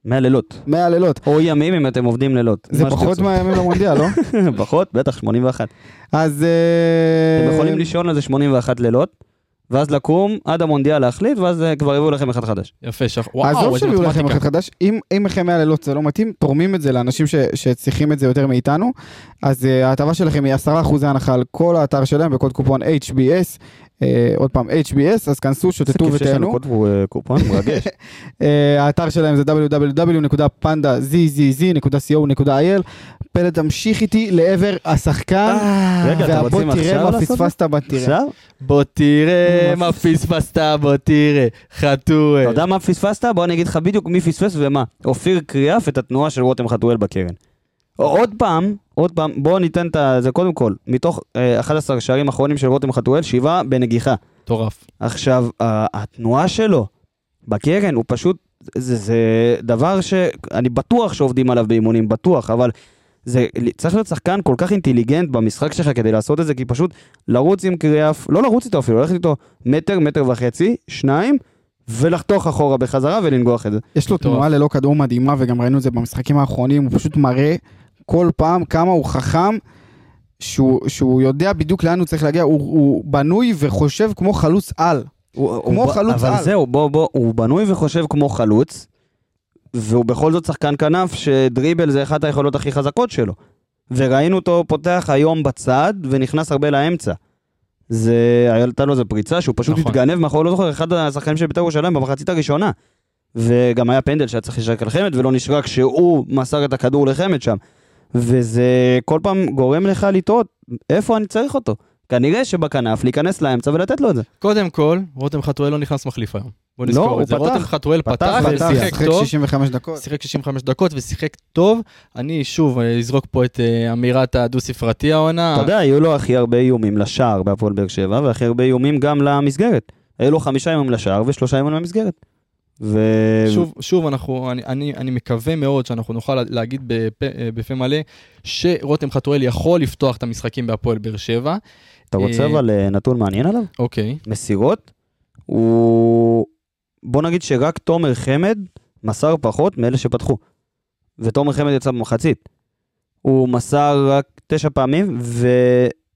100 לילות. 100 לילות. או ימים אם אתם עובדים לילות. זה פחות. מהימים למונדיאל, לא? פחות? בטח, 81. אז... אה, אתם יכולים לישון על זה 81 לילות, ואז לקום עד המונדיאל להחליט, ואז אה, כבר יביאו לכם אחד חדש. יפה, שח... וואו, עזוב איזה שיביאו לכם מתמטיקה. אחד חדש, אם, אם אחרי 100 לילות זה לא מתאים, תורמים את זה לאנשים ש, שצריכים את זה יותר מאיתנו, אז uh, ההטבה שלכם היא 10% הנחה על כל האתר שלהם בקוד קופון HBS, uh, עוד פעם HBS, אז כנסו, שוטטו כיף שיש לנו ותהנו. קוד אה, קופון מרגש. Uh, האתר שלהם זה www.pandazzzz.co.il. פלד תמשיך איתי לעבר השחקן, והבוא רוצים תראה עכשיו מה זה? פספסת בתראה. עכשיו? בוא תראה מה פספסת, בוא תראה, חתואל. אתה יודע מה פספסת? בוא אני אגיד לך בדיוק מי פספס ומה. אופיר קריאף את התנועה של רותם חתואל בקרן. עוד פעם, עוד פעם, בואו ניתן את זה קודם כל. מתוך אה, 11 שערים אחרונים של רותם חתואל, שבעה בנגיחה. מטורף. עכשיו, התנועה שלו בקרן הוא פשוט, זה, זה דבר שאני בטוח שעובדים עליו באימונים, בטוח, אבל זה צריך להיות שחקן כל כך אינטליגנט במשחק שלך כדי לעשות את זה, כי פשוט לרוץ עם קריאף, לא לרוץ איתו אפילו, ללכת איתו מטר, מטר וחצי, שניים, ולחתוך אחורה בחזרה ולנגוח את זה. יש לו. תנועה ללא כדור מדהימה, וגם ראינו את זה במשחקים האחרונים, הוא פשוט מראה כל פעם כמה הוא חכם, שהוא, שהוא יודע בדיוק לאן הוא צריך להגיע, הוא, הוא בנוי וחושב כמו חלוץ על. הוא, כמו הוא, חלוץ אבל על. זהו, בוא, בוא, הוא בנוי וחושב כמו חלוץ, והוא בכל זאת שחקן כנף שדריבל זה אחת היכולות הכי חזקות שלו. וראינו אותו פותח היום בצד ונכנס הרבה לאמצע. זה, הייתה לו איזה פריצה שהוא פשוט נכון. התגנב מאחורי, לא זוכר, אחד השחקנים של בית"ר ירושלים במחצית הראשונה. וגם היה פנדל שהיה צריך לשרק על חמד ולא נשרק שהוא מסר את הכדור לחמד שם. וזה כל פעם גורם לך לטעות, איפה אני צריך אותו? כנראה שבכנף להיכנס לאמצע ולתת לו את זה. קודם כל, רותם חתואל לא נכנס מחליף היום. בוא לא, נזכור הוא את זה. פתח. רותם חתואל פתח, פתח פתח, ושיחק שיחק טוב. 65 דקות. שיחק 65 דקות ושיחק טוב. אני שוב אה, אזרוק פה את אה, אמירת הדו-ספרתי העונה. אתה יודע, היו לו הכי הרבה איומים לשער בהפועל באר שבע, והכי הרבה איומים גם למסגרת. היו לו חמישה איומים לשער ושלושה איומים למסגרת. ו... שוב, שוב אנחנו, אני, אני, אני מקווה מאוד שאנחנו נוכל להגיד בפה, אה, בפה מלא שרותם חתואל יכול לפתוח את המשחקים בהפועל באר שבע. אתה רוצה אה, אבל אה, נתון מעניין עליו? אוקיי, מסירות, הוא... בוא נגיד שרק תומר חמד מסר פחות מאלה שפתחו. ותומר חמד יצא במחצית. הוא מסר רק תשע פעמים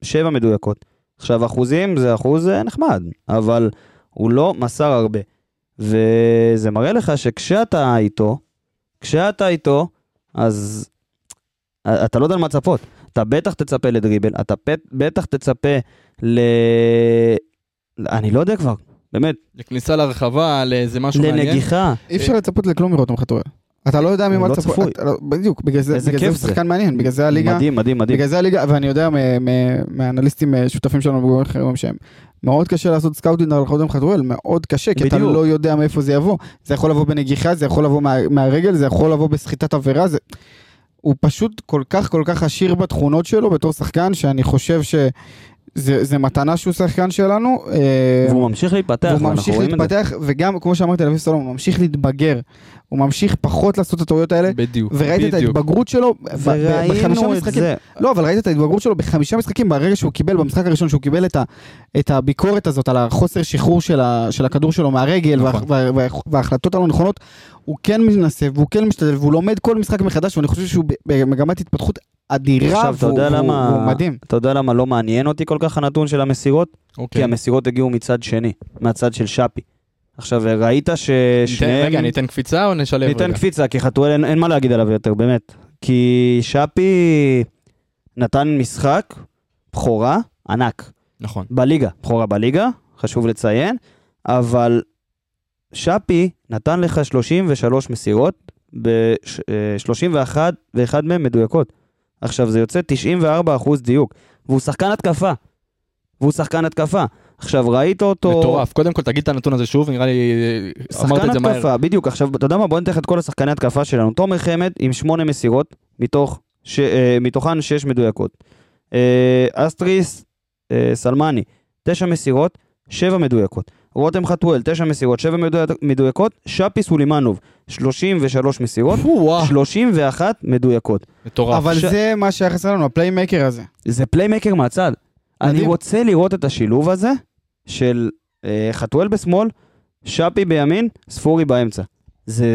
ושבע מדויקות. עכשיו אחוזים זה אחוז אה, נחמד, אבל הוא לא מסר הרבה. וזה מראה לך שכשאתה איתו, כשאתה איתו, אז אתה לא יודע למה לצפות. אתה בטח תצפה לדריבל, אתה פט- בטח תצפה ל... אני לא יודע כבר, באמת, לכניסה לרחבה, לאיזה משהו מעניין. לנגיחה. אי אפשר לצפות לכלום מרותם חתואל. אתה לא יודע ממה לא. צפוי. אתה לא- בדיוק, בגלל זה בגלל זה הוא זה. שחקן מעניין, בגלל זה הליגה... מדהים, מדהים, מדהים. בגלל זה הליגה, ואני יודע מ- מ- מהאנליסטים אה, שותפים שלנו בגורמים אחרים שהם מאוד קשה לעשות סקאוטינג על רותם חתואל, מאוד קשה, כי אתה בדיוק. לא יודע מאיפה זה יבוא. זה יכול לבוא בנגיחה, זה יכול לבוא מה- מהרגל, זה יכול לבוא בסחיטת עבירה, זה... הוא פשוט כל כך כל כך עשיר בתכונות שלו בתור שחקן, שאני חושב שזה זה מתנה שהוא שחקן שלנו. אה, והוא ממשיך להתפתח, והוא ממשיך רואים את זה. להתפתח, וגם, כמו שאמרתי אביב סולומון, הוא ממשיך להתבגר. הוא ממשיך פחות לעשות את הטעויות האלה, בדיוק, וראית את בדיוק. ההתבגרות שלו בחמישה את משחקים. זה. לא, אבל ראית את ההתבגרות שלו בחמישה משחקים, ברגע שהוא קיבל, במשחק הראשון שהוא קיבל את, ה, את הביקורת הזאת על החוסר שחרור של, ה, של הכדור שלו מהרגל, נכון. וה, וה, וה, וההחלטות הלא נכונות, הוא כן מנסה, והוא כן משתדל, והוא לומד כל משחק מחדש, ואני חושב שהוא ב- במגמת התפתחות אדירה, עכשיו, אתה והוא, יודע והוא, למה- והוא מדהים. אתה יודע למה לא מעניין אותי כל כך הנתון של המסירות? כי אוקיי. המסירות הגיעו מצד שני, מהצד של שפי. עכשיו, ראית ניתן- ששניהם... רגע, ניתן קפיצה או נשלב רגע? ניתן קפיצה, כי חתואל אין, אין מה להגיד עליו יותר, באמת. כי שפי נתן משחק, בכורה, ענק. נכון. בליגה, בכורה בליגה, חשוב לציין, אבל שפי נתן לך 33 מסירות, ב-31 ואחד מהם מדויקות. עכשיו זה יוצא 94% דיוק, והוא שחקן התקפה. והוא שחקן התקפה. עכשיו ראית אותו... מטורף. קודם כל תגיד את הנתון הזה שוב, נראה לי אמרת שחקן את זה מהר. התקפה, בדיוק. עכשיו, אתה יודע מה? בוא ניתן לך את כל השחקני התקפה שלנו. תומר חמד עם שמונה מסירות, מתוך, ש, אה, מתוכן שש מדויקות. אה, אסטריס אה, סלמני, תשע מסירות, 7 מדויקות. רותם חתואל, 9 מסירות, 7 מדויקות. שפי סולימנוב, 33 מסירות, וואו, 31 מדויקות. מטורף. אבל ש- זה מה שהיה חסר לנו, ה playmaker הזה. זה playmaker מהצד. אני מדהים. רוצה לראות את השילוב הזה של אה, חתואל בשמאל, שפי בימין, ספורי באמצע. זה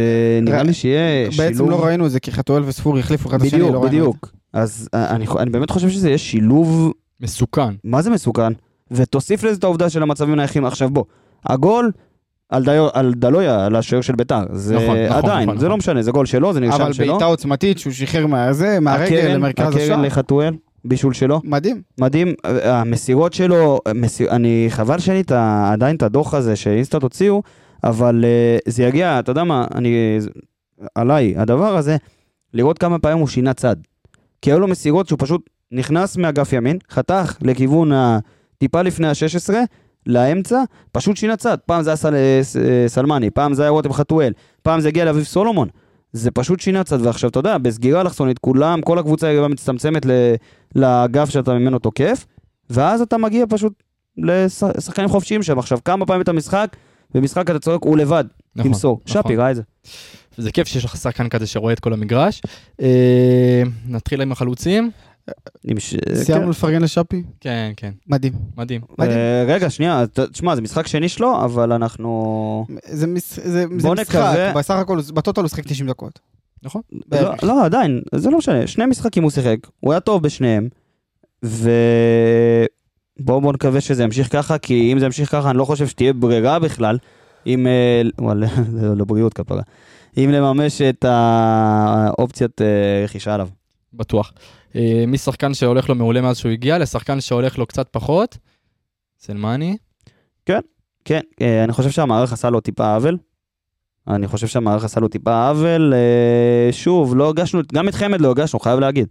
נראה לי שיהיה שילוב... בעצם לא ראינו את זה, כי חתואל וספורי החליפו אחד את השני, לא בדיוק, ראינו את זה. בדיוק. אז אה, אני, אני באמת חושב שזה יהיה שילוב, מסוכן. מה זה מסוכן? ותוסיף לזה את העובדה של המצבים נייחים. עכשיו בוא, הגול על, דיו, על דלויה, על השוער של ביתר, זה נכון, נכון, עדיין, נכון, זה לא נכון. משנה, זה גול שלו, זה נרשם אבל שלו. בעיטה עוצמתית שהוא שחרר מהזה, מהרגל הקרן, למרכז השער. הקרן לחתואל, בישול שלו. מדהים. מדהים, המסירות שלו, מסיר, אני, חבל שאין לי עדיין את הדוח הזה שאינסטאט הוציאו, אבל uh, זה יגיע, אתה יודע מה, אני, עליי, הדבר הזה, לראות כמה פעמים הוא שינה צד. כי היו לו מסירות שהוא פשוט נכנס מאגף ימין, חתך לכיוון ה... טיפה לפני ה-16, לאמצע, פשוט שינה צד. פעם זה היה סל, ס- סלמני, פעם זה היה רותם חתואל, פעם זה הגיע לאביב סולומון. זה פשוט שינה צד, ועכשיו אתה יודע, בסגירה אלכסונית, כולם, כל הקבוצה היא מצטמצמת. לאגף שאתה ממנו תוקף, ואז אתה מגיע פשוט לשחקנים חופשיים שם. עכשיו, כמה פעמים את המשחק, במשחק אתה צועק, הוא לבד, נכון, תמסור. נכון. שפי, ראה את זה. זה כיף שיש לך שחקן כזה שרואה את כל המגרש. אה, נתחיל עם החלוצים. ש- סיימנו לפרגן לשאפי? כן, כן, מדהים. מדהים. כן. אה, רגע, שנייה, ת- תשמע, זה משחק שני שלו, אבל אנחנו... זה משחק, בסך הכל, בטוטל הוא שיחק 90 דקות. נכון. לא. לא, עדיין, זה לא משנה, שני משחקים הוא שיחק, הוא היה טוב בשניהם, ו... בואו בוא נקווה שזה ימשיך ככה, כי אם זה ימשיך ככה, אני לא חושב שתהיה ברירה בכלל, אם... אה, וואלה, לבריאות כפרה. אם לממש את האופציית אה, רכישה עליו. בטוח. אה, משחקן שהולך לו מעולה מאז שהוא הגיע, לשחקן שהולך לו קצת פחות. סלמני. כן, אה, אני חושב שהמערך עשה לו טיפה עוול. אני חושב שהמערך עשה לו טיפה עוול. אה, שוב, לא הגשנו, גם את חמד לא הגשנו, חייב להגיד.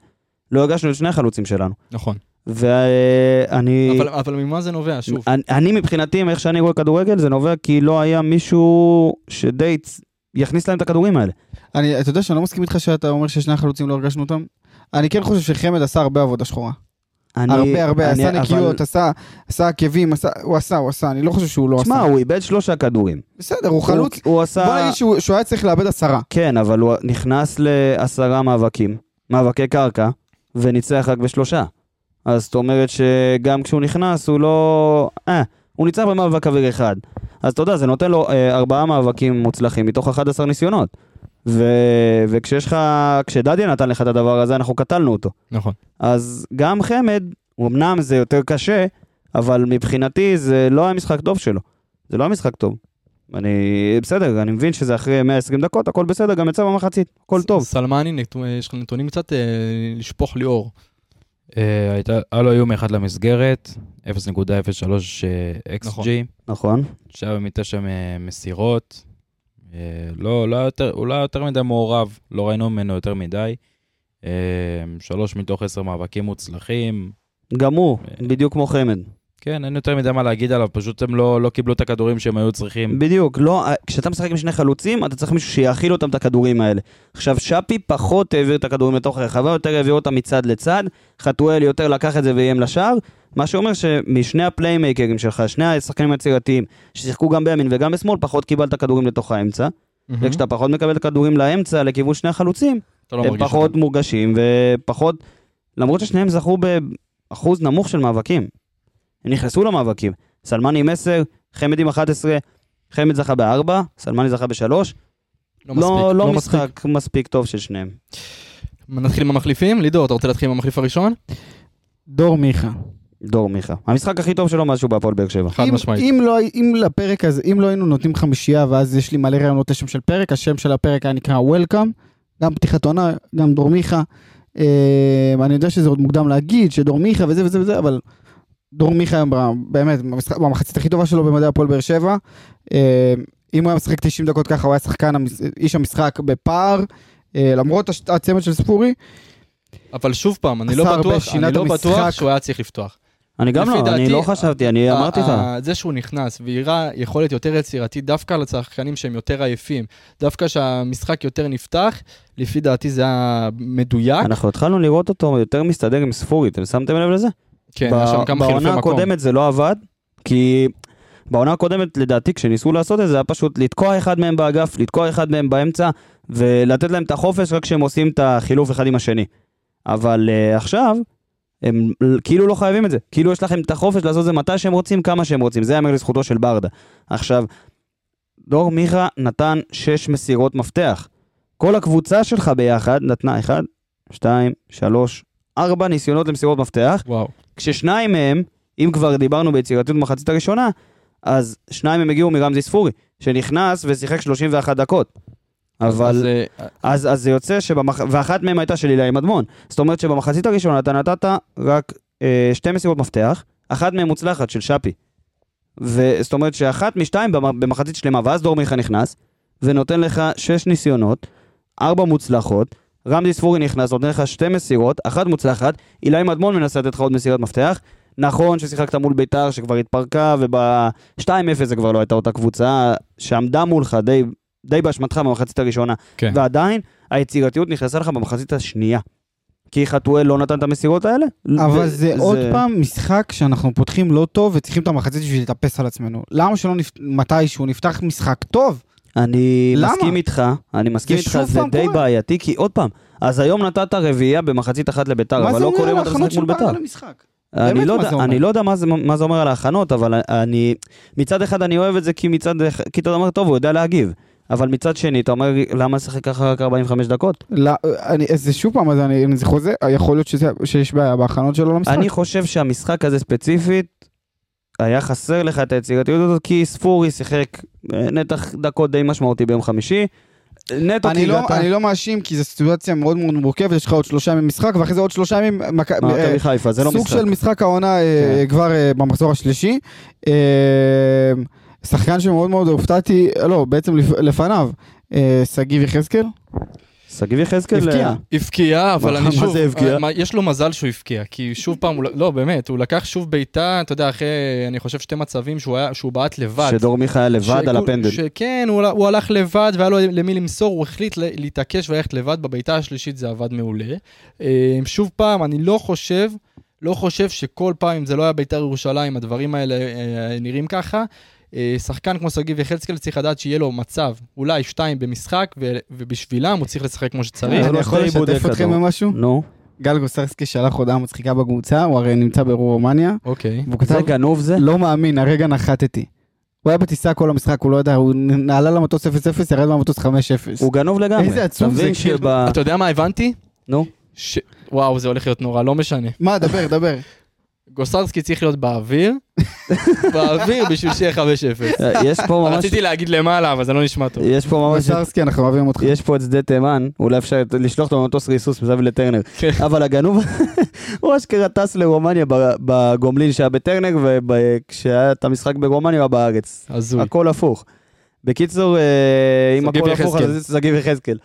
לא הגשנו את שני החלוצים שלנו. נכון. ואני... אבל, אבל ממה זה נובע? שוב. אני, אני מבחינתי, מאיך שאני רואה כדורגל, זה נובע כי לא היה מישהו שדי יכניס להם את הכדורים האלה. אני, אתה יודע שאני לא מסכים איתך שאתה אומר ששני החלוצים לא הרגשנו אותם? אני כן חושב שחמד עשה הרבה עבודה שחורה. אני, הרבה הרבה, אני- עשה אבל- נקיות, עשה עשה עקבים, עשה- הוא עשה, הוא עשה, אני לא חושב שהוא לא תשמע, עשה. הוא איבד שלושה כדורים. בסדר, הוא חלוץ. הוא, הוא עשה... בוא נגיד שהוא שהוא היה צריך לאבד עשרה. כן, אבל הוא נכנס לעשרה מאבקים, מאבקי קרקע, וניצח רק בשלושה. אז זאת אומרת שגם כשהוא נכנס, הוא לא... אה, הוא ניצח במאבק אוויר אחד. אז אתה יודע, זה נותן לו אה, ארבעה מאבקים מוצלחים מתוך 11 ניסיונות. ו... וככשיש לך... כשדדיה נתן לך את הדבר הזה, אנחנו קטלנו אותו. נכון. אז גם חמד, אמנם זה יותר קשה, אבל מבחינתי זה לא היה משחק טוב שלו. זה לא היה משחק טוב. אני... בסדר, אני מבין שזה אחרי 120 דקות, הכל בסדר, גם יצא במחצית, הכל טוב. סלמני, נת- יש לך נתונים קצת אה, לשפוך לי אור. אה, הייתה- היה לו איום אחד למסגרת, 0.03 נכון. XG, נכון. שהיה מתשע מסירות. אה, לא, לא היה יותר, הוא לא היה יותר מדי מעורב, לא ראינו ממנו יותר מדי. אה, שלוש מתוך עשר מאבקים מוצלחים. גם הוא, אה. בדיוק כמו חמד. כן, אין יותר מדי מה להגיד עליו, פשוט הם לא, לא קיבלו את הכדורים שהם היו צריכים. בדיוק, לא, כשאתה משחק עם שני חלוצים, אתה צריך מישהו שיאכיל אותם את הכדורים האלה. עכשיו, שפי פחות העביר את הכדורים לתוך הרחבה, יותר העביר אותם מצד לצד, חתואל יותר לקח את זה ואיים לשער, מה שאומר שמשני הפליימייקרים שלך, שני השחקנים היצירתיים, ששיחקו גם בימין וגם בשמאל, פחות קיבלת כדורים לתוך האמצע, וכשאתה פחות מקבל את הכדורים לאמצע, לכיוון שני החלוצים, לא הם פחות אותם. מורגשים ופחות, למרות ששניהם זכו באחוז נמוך של מאבקים. הם נכנסו למאבקים. סלמני עם 10, חמד עם 11, חמד זכה ב-4, סלמני זכה ב-3. לא לא, מספיק. לא מספיק. משחק מספיק טוב של שניהם. נתחיל עם המחליפים? לידור, אתה רוצה להתחיל עם המחליף הראשון? דור מיכה. דור מיכה. המשחק הכי טוב שלו מאז שהוא בהפועל באר שבע. חד אם- משמעית. אם לא, אם לפרק הזה, אם לא היינו נותנים חמישייה, ואז יש לי מלא רעיונות לשם של פרק, השם של הפרק היה נקרא Welcome, גם פתיחת עונה, גם דור מיכה. אה, אני יודע שזה עוד מוקדם להגיד, שדור מיכה וזה וזה וזה, אבל דור מיכה באמת, במחצית הכי טובה שלו במדעי הפועל באר שבע. אה, אם הוא היה משחק 90 דקות ככה, הוא היה שחקן, איש המשחק בפער, אה, למרות הצמד של ספורי. אבל שוב פעם, אני לא בטוח, אני לא בטוח. שהוא היה צריך לפתוח. אני גם לא, אני לא חשבתי, אני אמרתי לך. זה שהוא נכנס והראה יכולת יותר יצירתית דווקא לשחקנים שהם יותר עייפים, דווקא שהמשחק יותר נפתח, לפי דעתי זה היה מדויק. אנחנו התחלנו לראות אותו יותר מסתדר עם ספורי, אתם שמתם לב לזה? כן, ב- היה שם כמה חילופי בעונה מקום. הקודמת זה לא עבד, כי בעונה הקודמת, לדעתי, כשניסו לעשות את זה, היה פשוט לתקוע אחד מהם באגף, לתקוע אחד מהם באמצע, ולתת להם את החופש רק כשהם עושים את החילוף אחד עם השני. אבל uh, עכשיו, הם כאילו לא חייבים את זה. כאילו יש לכם את החופש לעשות את זה מתי שהם רוצים, כמה שהם רוצים. זה יאמר לזכותו של ברדה. עכשיו, דור מיכה נתן 6 מסירות מפתח. כל הקבוצה שלך ביחד נתנה 1, 2, 3, 4 ניסיונות למסירות מפתח, וואו. כששניים מהם, אם כבר דיברנו ביצירתיות במחצית הראשונה, אז שניים הם הגיעו מרמזי ספורי, שנכנס ושיחק 31 דקות. אבל, אז, אה, אז, אז זה יוצא שבמח... ואחת מהם הייתה של אילי מדמון. זאת אומרת שבמחצית הראשונה אתה נתת רק אה, שתי מסירות מפתח, אחת מהן מוצלחת של שפי. וזאת אומרת שאחת משתיים במ- במחצית שלמה, ואז דור מיכה נכנס, ונותן לך שש ניסיונות, ארבע מוצלחות, רמזי ספורי נכנס, נותן לך שתי מסירות, אחת מוצלחת, אילי מדמון מנסה לתת לך עוד מסירת מפתח. נכון ששיחקת מול ביתר שכבר התפרקה, וב-2-0 זה כבר לא הייתה אותה קבוצה שעמדה מולך די, די באשמתך במחצית הראשונה. כן. ועדיין היצירתיות נכנסה לך במחצית השנייה. כי חתואל לא נתן את המסירות האלה. אבל ו- זה עוד פעם משחק שאנחנו פותחים לא טוב וצריכים את המחצית בשביל להתאפס על עצמנו. למה שלא נפ... מתישהו נפתח משחק טוב? אני למה? מסכים איתך, אני מסכים איתך, זה די קורה. בעייתי, כי עוד פעם, אז היום נתת רביעייה במחצית אחת לביתר, אבל לא על יום אתה משחק מול בית"ר? אני לא יודע-? אני לא יודע מה זה- מה זה אומר על ההכנות, אבל אני, מצד אחד אני אוהב את זה כי מצד, כי אתה אומר, טוב, הוא יודע להגיב. אבל מצד שני, אתה אומר, למה לשחק ככה רק 45 דקות? לא, אני, זה שוב פעם, אז אני, אני זה חוזר, יכול להיות שזה, שיש בעיה בהכנות שלו למשחק. אני חושב שהמשחק הזה ספציפית, היה חסר לך את היצירתיות הזאת, כי ספורי שיחק אה, נתח דקות די משמעותי ביום חמישי. נטו אני לא, הגעת... אני לא מאשים כי זו סיטואציה מאוד מאוד מורכבת, יש לך עוד שלושה ימים משחק ואחרי זה עוד שלושה ימים מק... אה, מכבי חיפה, זה לא סוג משחק. של משחק העונה אה, כן. כבר אה, במחזור השלישי. אה, שחקן שמאוד מאוד הופתעתי, לא, בעצם לפ- לפניו, אה, שגיב יחזקאל. שגיב יחזקאל... הבקיע. אה, הבקיע, אבל מה- אני מה שוב, זה הבקיע? מה- יש לו מזל שהוא הבקיע, כי שוב פעם, הוא ל- לא באמת, הוא לקח שוב בעיטה, אתה יודע, אחרי, אני חושב, שתי מצבים שהוא בעט לבד. שדור מיכה היה לבד על הפנדל. שכן, הוא, הוא הלך לבד והיה לו למי למסור, הוא החליט להתעקש וללכת לבד, בבעיטה השלישית זה עבד מעולה. אה, שוב פעם, אני לא חושב, לא חושב שכל פעם, אם זה לא היה בית"ר ירושלים, הדברים האלה אה, נראים ככה. אה, שחקן כמו שגיב יחזקאל צריך לדעת שיהיה לו מצב, אולי שתיים במשחק, ו- ובשבילם הוא צריך לשחק כמו שצריך. אני לא יכול לשתף אתכם. במשהו? נו, גל גוסרסקי שלח הודעה מצחיקה בקבוצה, הוא הרי נמצא ברומניה, אוקיי. והוא כתב, זה גנוב זה? לא מאמין, הרגע נחתתי. הוא היה בטיסה כל המשחק, הוא לא יודע, הוא נעלה למטוס 0-0, ירד מהמטוס 5-0. הוא גנוב לגמרי. איזה עצוב זה, כאילו. אתה יודע מה הבנתי? נו, ש... וואו, זה הולך להיות נורא, לא משנה. מה, דבר, דבר. גוסרסקי צריך להיות באוויר, באוויר בשביל שיהיה 5-0. אה, יש פה ממש... רציתי להגיד למעלה, אבל זה לא נשמע טוב. יש פה ממש... גוסרסקי, אנחנו אוהבים אותך. יש פה את שדה תימן, אולי אפשר לשלוח אותו במטוס ריסוס מסביב לטרנר. כן. אבל הגנוב, הוא אשכרה טס לרומניה בגומלין שהיה בטרנר, וכשהיה את המשחק ברומניה הוא היה בארץ. הזוי. הכל הפוך. בקיצור, אה, אם הכל הפוך. אז זה שגיב יחזקאל.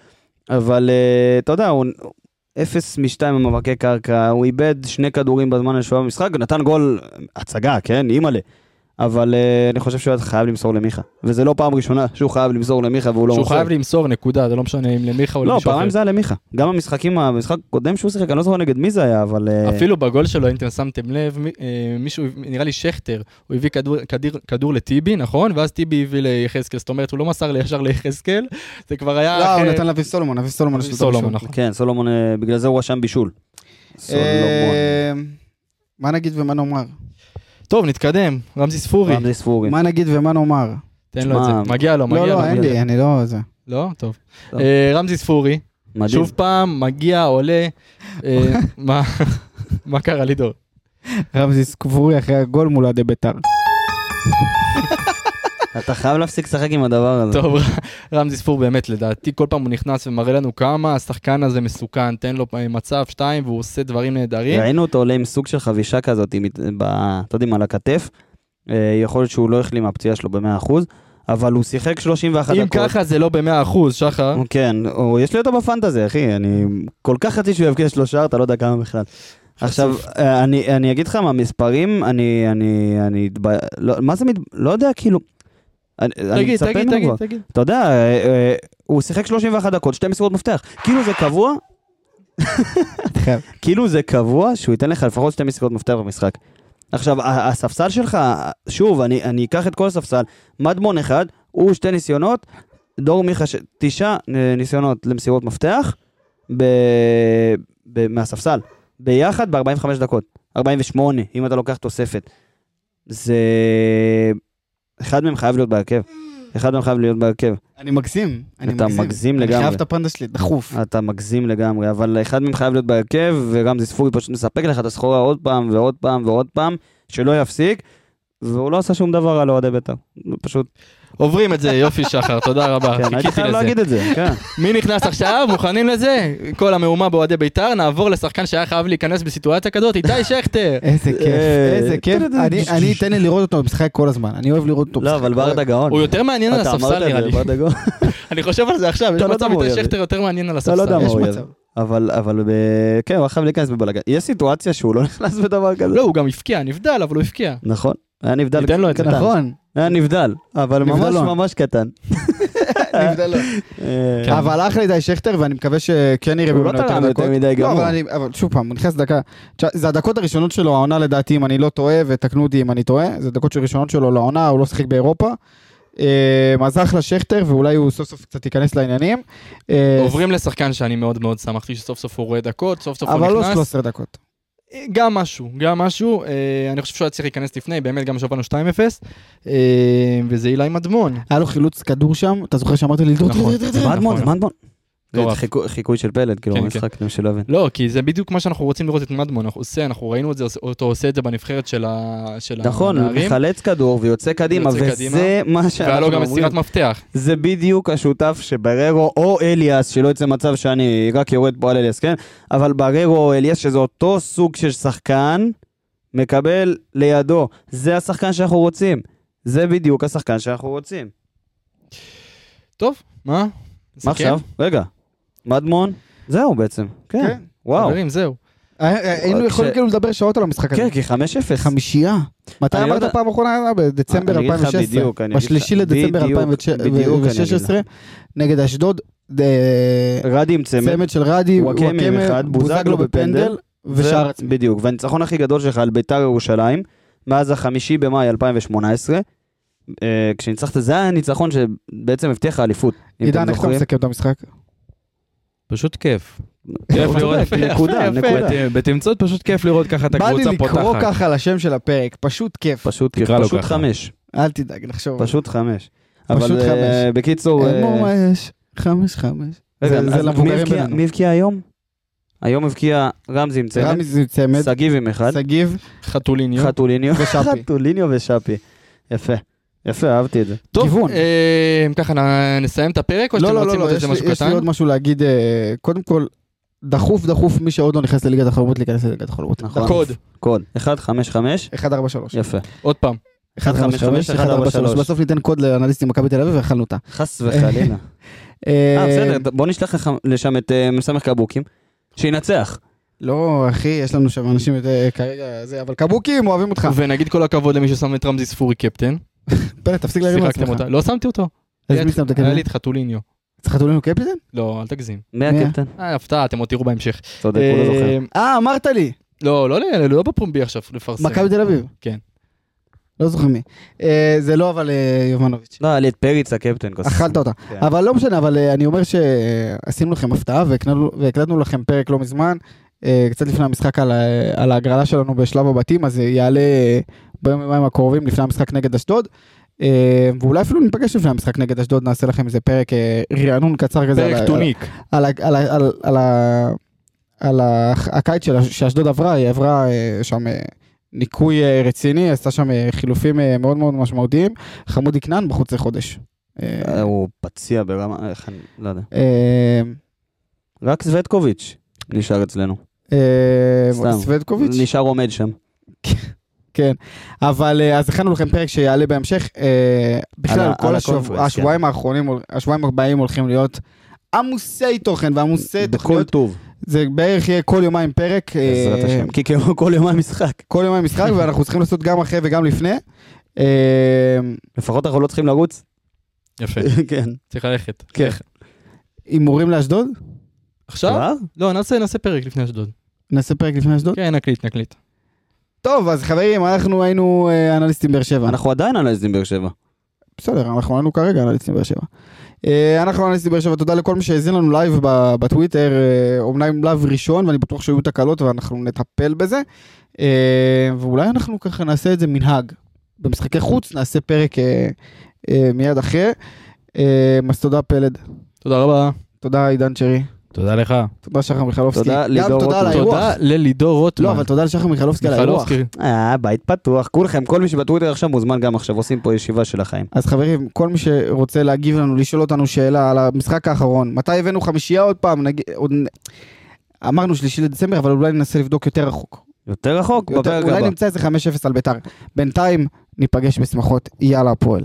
אבל אה, אתה יודע, הוא אפס משתיים במאבקי קרקע, הוא איבד שני כדורים בזמן השוואה במשחק, נתן גול, הצגה, כן, אימא'לה. אבל אה, אני חושב שהוא היה חייב למסור למיכה. וזה לא פעם ראשונה שהוא חייב למסור למיכה והוא לא שהוא מוסר. חייב למסור נקודה, זה לא משנה אם למיכה או לא, למישהו אחר. פעמיים זה היה למיכה. גם המשחקים, המשחק הקודם שהוא שיחק, אני לא זוכר נגד מי זה היה, אבל... אה, אפילו בגול שלו, אם אתם שמתם לב, אה, מישהו, נראה לי שכטר, הוא הביא כדור- כדיר- כדור לטיבי, נכון? ואז טיבי הביא ליחזקאל, זאת אומרת, הוא לא מסר ישר ליחזקאל, זה כבר היה... לא, הוא אחרי- נתן לאביב סולומון, אביב סולומון יש לו את סולומון. נכון. כן, סולומון, בגלל זה הוא רשם בישול. סולומון. מה נגיד ומה נאמר? טוב, נתקדם, רמזי ספורי, רמזי ספורי. מה נגיד ומה נאמר? תן לו את זה. מגיע לו, מגיע לא, לו. לא, אין מגיע לו. לי, אני לא... זה. לא? טוב. אה, רמזי ספורי. שוב פעם, מגיע, עולה. אה, מה- מה קרה לידור? רמזי סקבורי אחרי הגול מול אוהדי בית"ר. אתה חייב להפסיק לשחק עם הדבר הזה. טוב, רמזי ספור באמת, לדעתי, כל פעם הוא נכנס ומראה לנו כמה השחקן הזה מסוכן, תן לו אה, מצב, שתיים, והוא עושה דברים נהדרים. ראינו אותו עולה עם סוג של חבישה כזאת, אתה יודעים, על הכתף. אה, יכול להיות שהוא לא החלים מהפציעה שלו ב-100%, אבל הוא שיחק 31 אם דקות. ככה זה לא במאה אחוז, שחר. כן, או, יש לי אותו בפנטזי, אחי, אני כל כך רציתי שהוא יבקיע שלושה, אתה לא יודע כמה בכלל. עכשיו, אה, אני, אני אגיד לך מהמספרים, אני, אני, אני, התב- לא, מה זה, מת, לא יודע, כאילו, אני, אני תגיד, מצפה תגיד, תגיד. תגיד. אתה יודע, אה, אה, הוא שיחק 31 דקות, שתי מסירות מפתח, כאילו זה קבוע, חייב. כאילו זה קבוע שהוא ייתן לך לפחות שתי מסירות מפתח במשחק. עכשיו, הספסל שלך, שוב, אני, אני אקח את כל הספסל, מדמון אחד, הוא שתי ניסיונות, דור מיכה ש... תשעה אה, ניסיונות למסירות מפתח, ב... ב... מהספסל, ביחד ב-45 דקות, 48, אם אתה לוקח תוספת. זה... אחד מהם חייב להיות בהרכב. אחד מהם חייב להיות בהרכב. אני מגזים. אני אתה מגזים אני לגמרי. חייב את הפנדה שלי, דחוף. אתה מגזים לגמרי, אבל אחד מהם חייב להיות בהרכב, וגם זיספורי פשוט מספק לך את הסחורה עוד פעם ועוד פעם ועוד פעם, שלא יפסיק, והוא לא עשה שום דבר על אוהדי בית"ר. פשוט, עוברים את זה, יופי שחר, תודה רבה, כן, הייתי חייב. להגיד את זה, כן. מי נכנס עכשיו? מוכנים לזה? כל המהומה באוהדי בית"ר, נעבור לשחקן שהיה חייב להיכנס בסיטואציה כזאת, איתי שכטר. איזה כיף, אה, איזה כיף. אני- אני אתן לי לראות אותו משחק כל הזמן, אני אוהב לראות אותו לא. אבל ברדה גאון. הוא יותר מעניין על הספסל נראה לי. אני חושב על זה עכשיו, יש לא מצב מה הוא איתי. שכטר יותר מעניין על אתה לא יודע הספסל. הוא. אבל, אבל, ב- כן, הוא היה חייב להיכנס בבלאגן. יש סיטואציה שהוא לא נכנס בדבר כזה. לא, הוא גם הפקיע, נבדל, אבל הוא הפקיע. נכון, היה נבדל ניתן לו את זה. קטן. נכון, היה נבדל, אבל ממש. ממש קטן. אה, כן. אבל אחלה איתי שכטר, ואני מקווה שכן יראה הוא לא ממנו יותר תרם יותר דקות. מדי לא, גמור. אבל אני, אבל שוב פעם, הוא נכנס דקה. זה הדקות הראשונות שלו, העונה לדעתי, אם אני לא טועה, ותקנו אותי אם אני טועה, זה דקות ראשונות שלו לעונה, הוא לא שיחק באירופה. אה, אז אחלה שכטר, ואולי הוא סוף סוף קצת ייכנס לעניינים. אה, עוברים לשחקן שאני מאוד מאוד שמחתי שסוף סוף הוא רואה דקות, סוף סוף הוא אבל לא נכנס. 13 דקות. גם משהו, גם משהו, אה, אני חושב שהוא היה צריך להיכנס לפני, באמת גם שבנו 2-0, אה, וזה אילי מדמון. היה לו חילוץ כדור שם, אתה זוכר שאמרתי לי נכון. זה. מדמון, זה נכון. מדמון. זה חיקוי- של פלד, כאילו, כן, במשחק, למי שלא הבין. לא, כי זה בדיוק מה שאנחנו רוצים לראות את מדמון, אנחנו עושה, אנחנו ראינו אותו עושה את זה בנבחרת של ה- של נכון, הוא הנערים, מחלץ כדור ויוצא קדימה. וזה מה שאנחנו והיה לו גם אומרים. מסירת מפתח. זה בדיוק השותף שבררו או אליאס, שלא יצא מצב שאני רק יורד פה על אליאס, כן? אבל בררו או אליאס, שזה אותו סוג של שחקן, מקבל לידו. זה השחקן שאנחנו רוצים. זה בדיוק השחקן שאנחנו רוצים. טוב, מה? מה? עכשיו? רגע. מדמון? זהו בעצם. כן. כן. וואו. חברים, זהו. אה, אה, היינו כש- יכולים כאילו לדבר שעות על המשחק הזה. כן, כי 5-0. חמישייה. מתי אמרת פעם אחרונה? בדצמבר אני אגיד לך 2016. בדיוק, אני אגיד לך- בשלישי לדצמבר בדיוק, אני אגיד 2016, נגד אשדוד. אה, רדי עם צמד. צמד של רדי, וואקמה עם אחד, בוזגלו בפנדל, ושער ו- עצמי. בדיוק, והניצחון הכי גדול שלך על ביתר ירושלים, מאז החמישי במאי 2018, אה, כשניצחת, זה היה הניצחון שבעצם הבטיח לך אליפות. אם עידן, איך אתה. מסכם את המשחק? פשוט כיף. כיף לראות. נקודה. נקודה. בת- בתמצות פשוט כיף לראות ככה את בא לי הקבוצה לקרוא פותחת. ככה לשם של הפרק, פשוט כיף. פשוט כיף, פשוט. חמש, אל תדאג, נחשוב. פשוט חמש. פשוט אבל אה, חמש. בקיצור, אין אה, מה יש, חמש חמש. מי למבוגרים הבקיע- בינינו. מי הבקיע היום? היום הבקיע רמזי עם צמד, רמי צמד, שגיב עם אחד, שגיב חתוליניו. חתוליניו, ושאפי. חתוליניו ושאפי. יפה, יפה, אהבתי את זה. טוב, גיוון. אה, ככה נסיים את הפרק, או לא, שאתם לא, רוצים לא, עוד לא, איזה יש לי- משהו יש לי קטן? עוד משהו להגיד, אה, קודם כל, דחוף דחוף מי שעוד לא נכנס לליגת החלומות להיכנס לליגת החלומות. נכון. קוד, קוד, 155, 143. יפה. עוד פעם. 155, 143. 143. בסוף ניתן קוד לאנליסטים מכבי תל אביב ואכלנו אותה. חס וחלילה. אה, בסדר, בוא נשלח לך לשם את אה, מסמך קבוקים, שינצח. לא, אחי, יש לנו שם אנשים אה, כרגע, זה, אבל קבוקים אוהבים אותך. ונגיד כל הכבוד למי ששם את רמזי ספורי קפטן. פלא, תפסיק להרים לעצמך. אותה. לא שמתי אותו. אז היה מי את- שמת היה לי? את חתוליניו. צריך לנו קפטן? לא, אל תגזים. מי? הקפטן? אה, הפתעה, אתם עוד תראו בהמשך. צודק, הוא לא זוכר. אה, אה, אמרת לי, לא, לא, לא, לא בפומבי עכשיו לפרסם. מכבי תל אביב. כן. לא זוכר מי. אה, זה לא אבל אה, יובנוביץ'. לא, היה לי את פריץ הקפטן. אכלת אותה. כן. אבל לא משנה, אבל אה, אני אומר שעשינו לכם הפתעה והקלטנו- לכם פרק לא מזמן, אה, קצת לפני המשחק על על ההגרלה שלנו בשלב הבתים, אז זה יעלה אה, ביום יומיים הקרובים לפני המשחק נגד אשדוד. אה, ואולי אפילו ניפגש לפני המשחק נגד אשדוד, נעשה לכם איזה פרק אה, רענון קצר כזה. פרק טוניק. על, הקיץ שלה, שאשדוד עברה, היא עברה אה, שם ניקוי רציני, עשתה שם חילופים מאוד מאוד משמעותיים. חמודי כנען בחוץ לחודש. הוא פציע ברמה, איך אני, לא יודע. רק סווטקוביץ' נשאר אצלנו. סתם. סווטקוביץ', נשאר עומד שם. כן. אבל אה, אז הכנו לכם פרק שיעלה בהמשך. אה, בכלל, כל הקונפרנס, השבועיים האחרונים, השבועיים הבאים הולכים להיות עמוסי תוכן ועמוסי בכל תוכניות. טוב, זה בערך יהיה כל יומיים פרק. אה, בעזרת השם. כי כמו כל יומיים משחק. כל יומיים משחק, ואנחנו צריכים לעשות גם אחרי וגם לפני. לפחות אנחנו לא צריכים לרוץ. יפה, כן. צריך ללכת. כן. הימורים לאשדוד? עכשיו? לא, נעשה פרק לפני אשדוד. נעשה פרק לפני אשדוד? כן, נקליט, נקליט. טוב, אז חברים, אנחנו היינו אה, אנליסטים באר שבע. אנחנו עדיין אנליסטים באר שבע. בסדר, אנחנו היינו כרגע אנליסטים באר שבע. אה, אנחנו אנליסטים באר שבע, תודה לכל מי שהאזין לנו לייב ב- בטוויטר, אה, אומנם לייב ראשון, ואני בטוח שהיו תקלות ואנחנו נטפל בזה. אה, ואולי אנחנו ככה נעשה את זה מנהג. במשחקי חוץ נעשה פרק מיד אחרי. אז תודה פלד, תודה רבה. תודה עידן שרי, תודה לך. תודה שחר מיכלובסקי. תודה, לידור רוטמן. תודה ללידור רוטמן. לא, אבל תודה לשחר מיכלובסקי על האירוח. אה, בית פתוח. כולכם, כל מי שבטוויטר עכשיו מוזמן גם עכשיו, עושים פה ישיבה של החיים. אז חברים, כל מי שרוצה להגיב לנו, לשאול אותנו שאלה על המשחק האחרון, מתי הבאנו חמישייה עוד פעם, אמרנו שלישי לדצמבר, אבל אולי ננסה לבדוק יותר רחוק. יותר רחוק, אולי. נמצא איזה 5-0 על ביתר. בינתיים, ניפגש בשמחות, יאללה הפועל.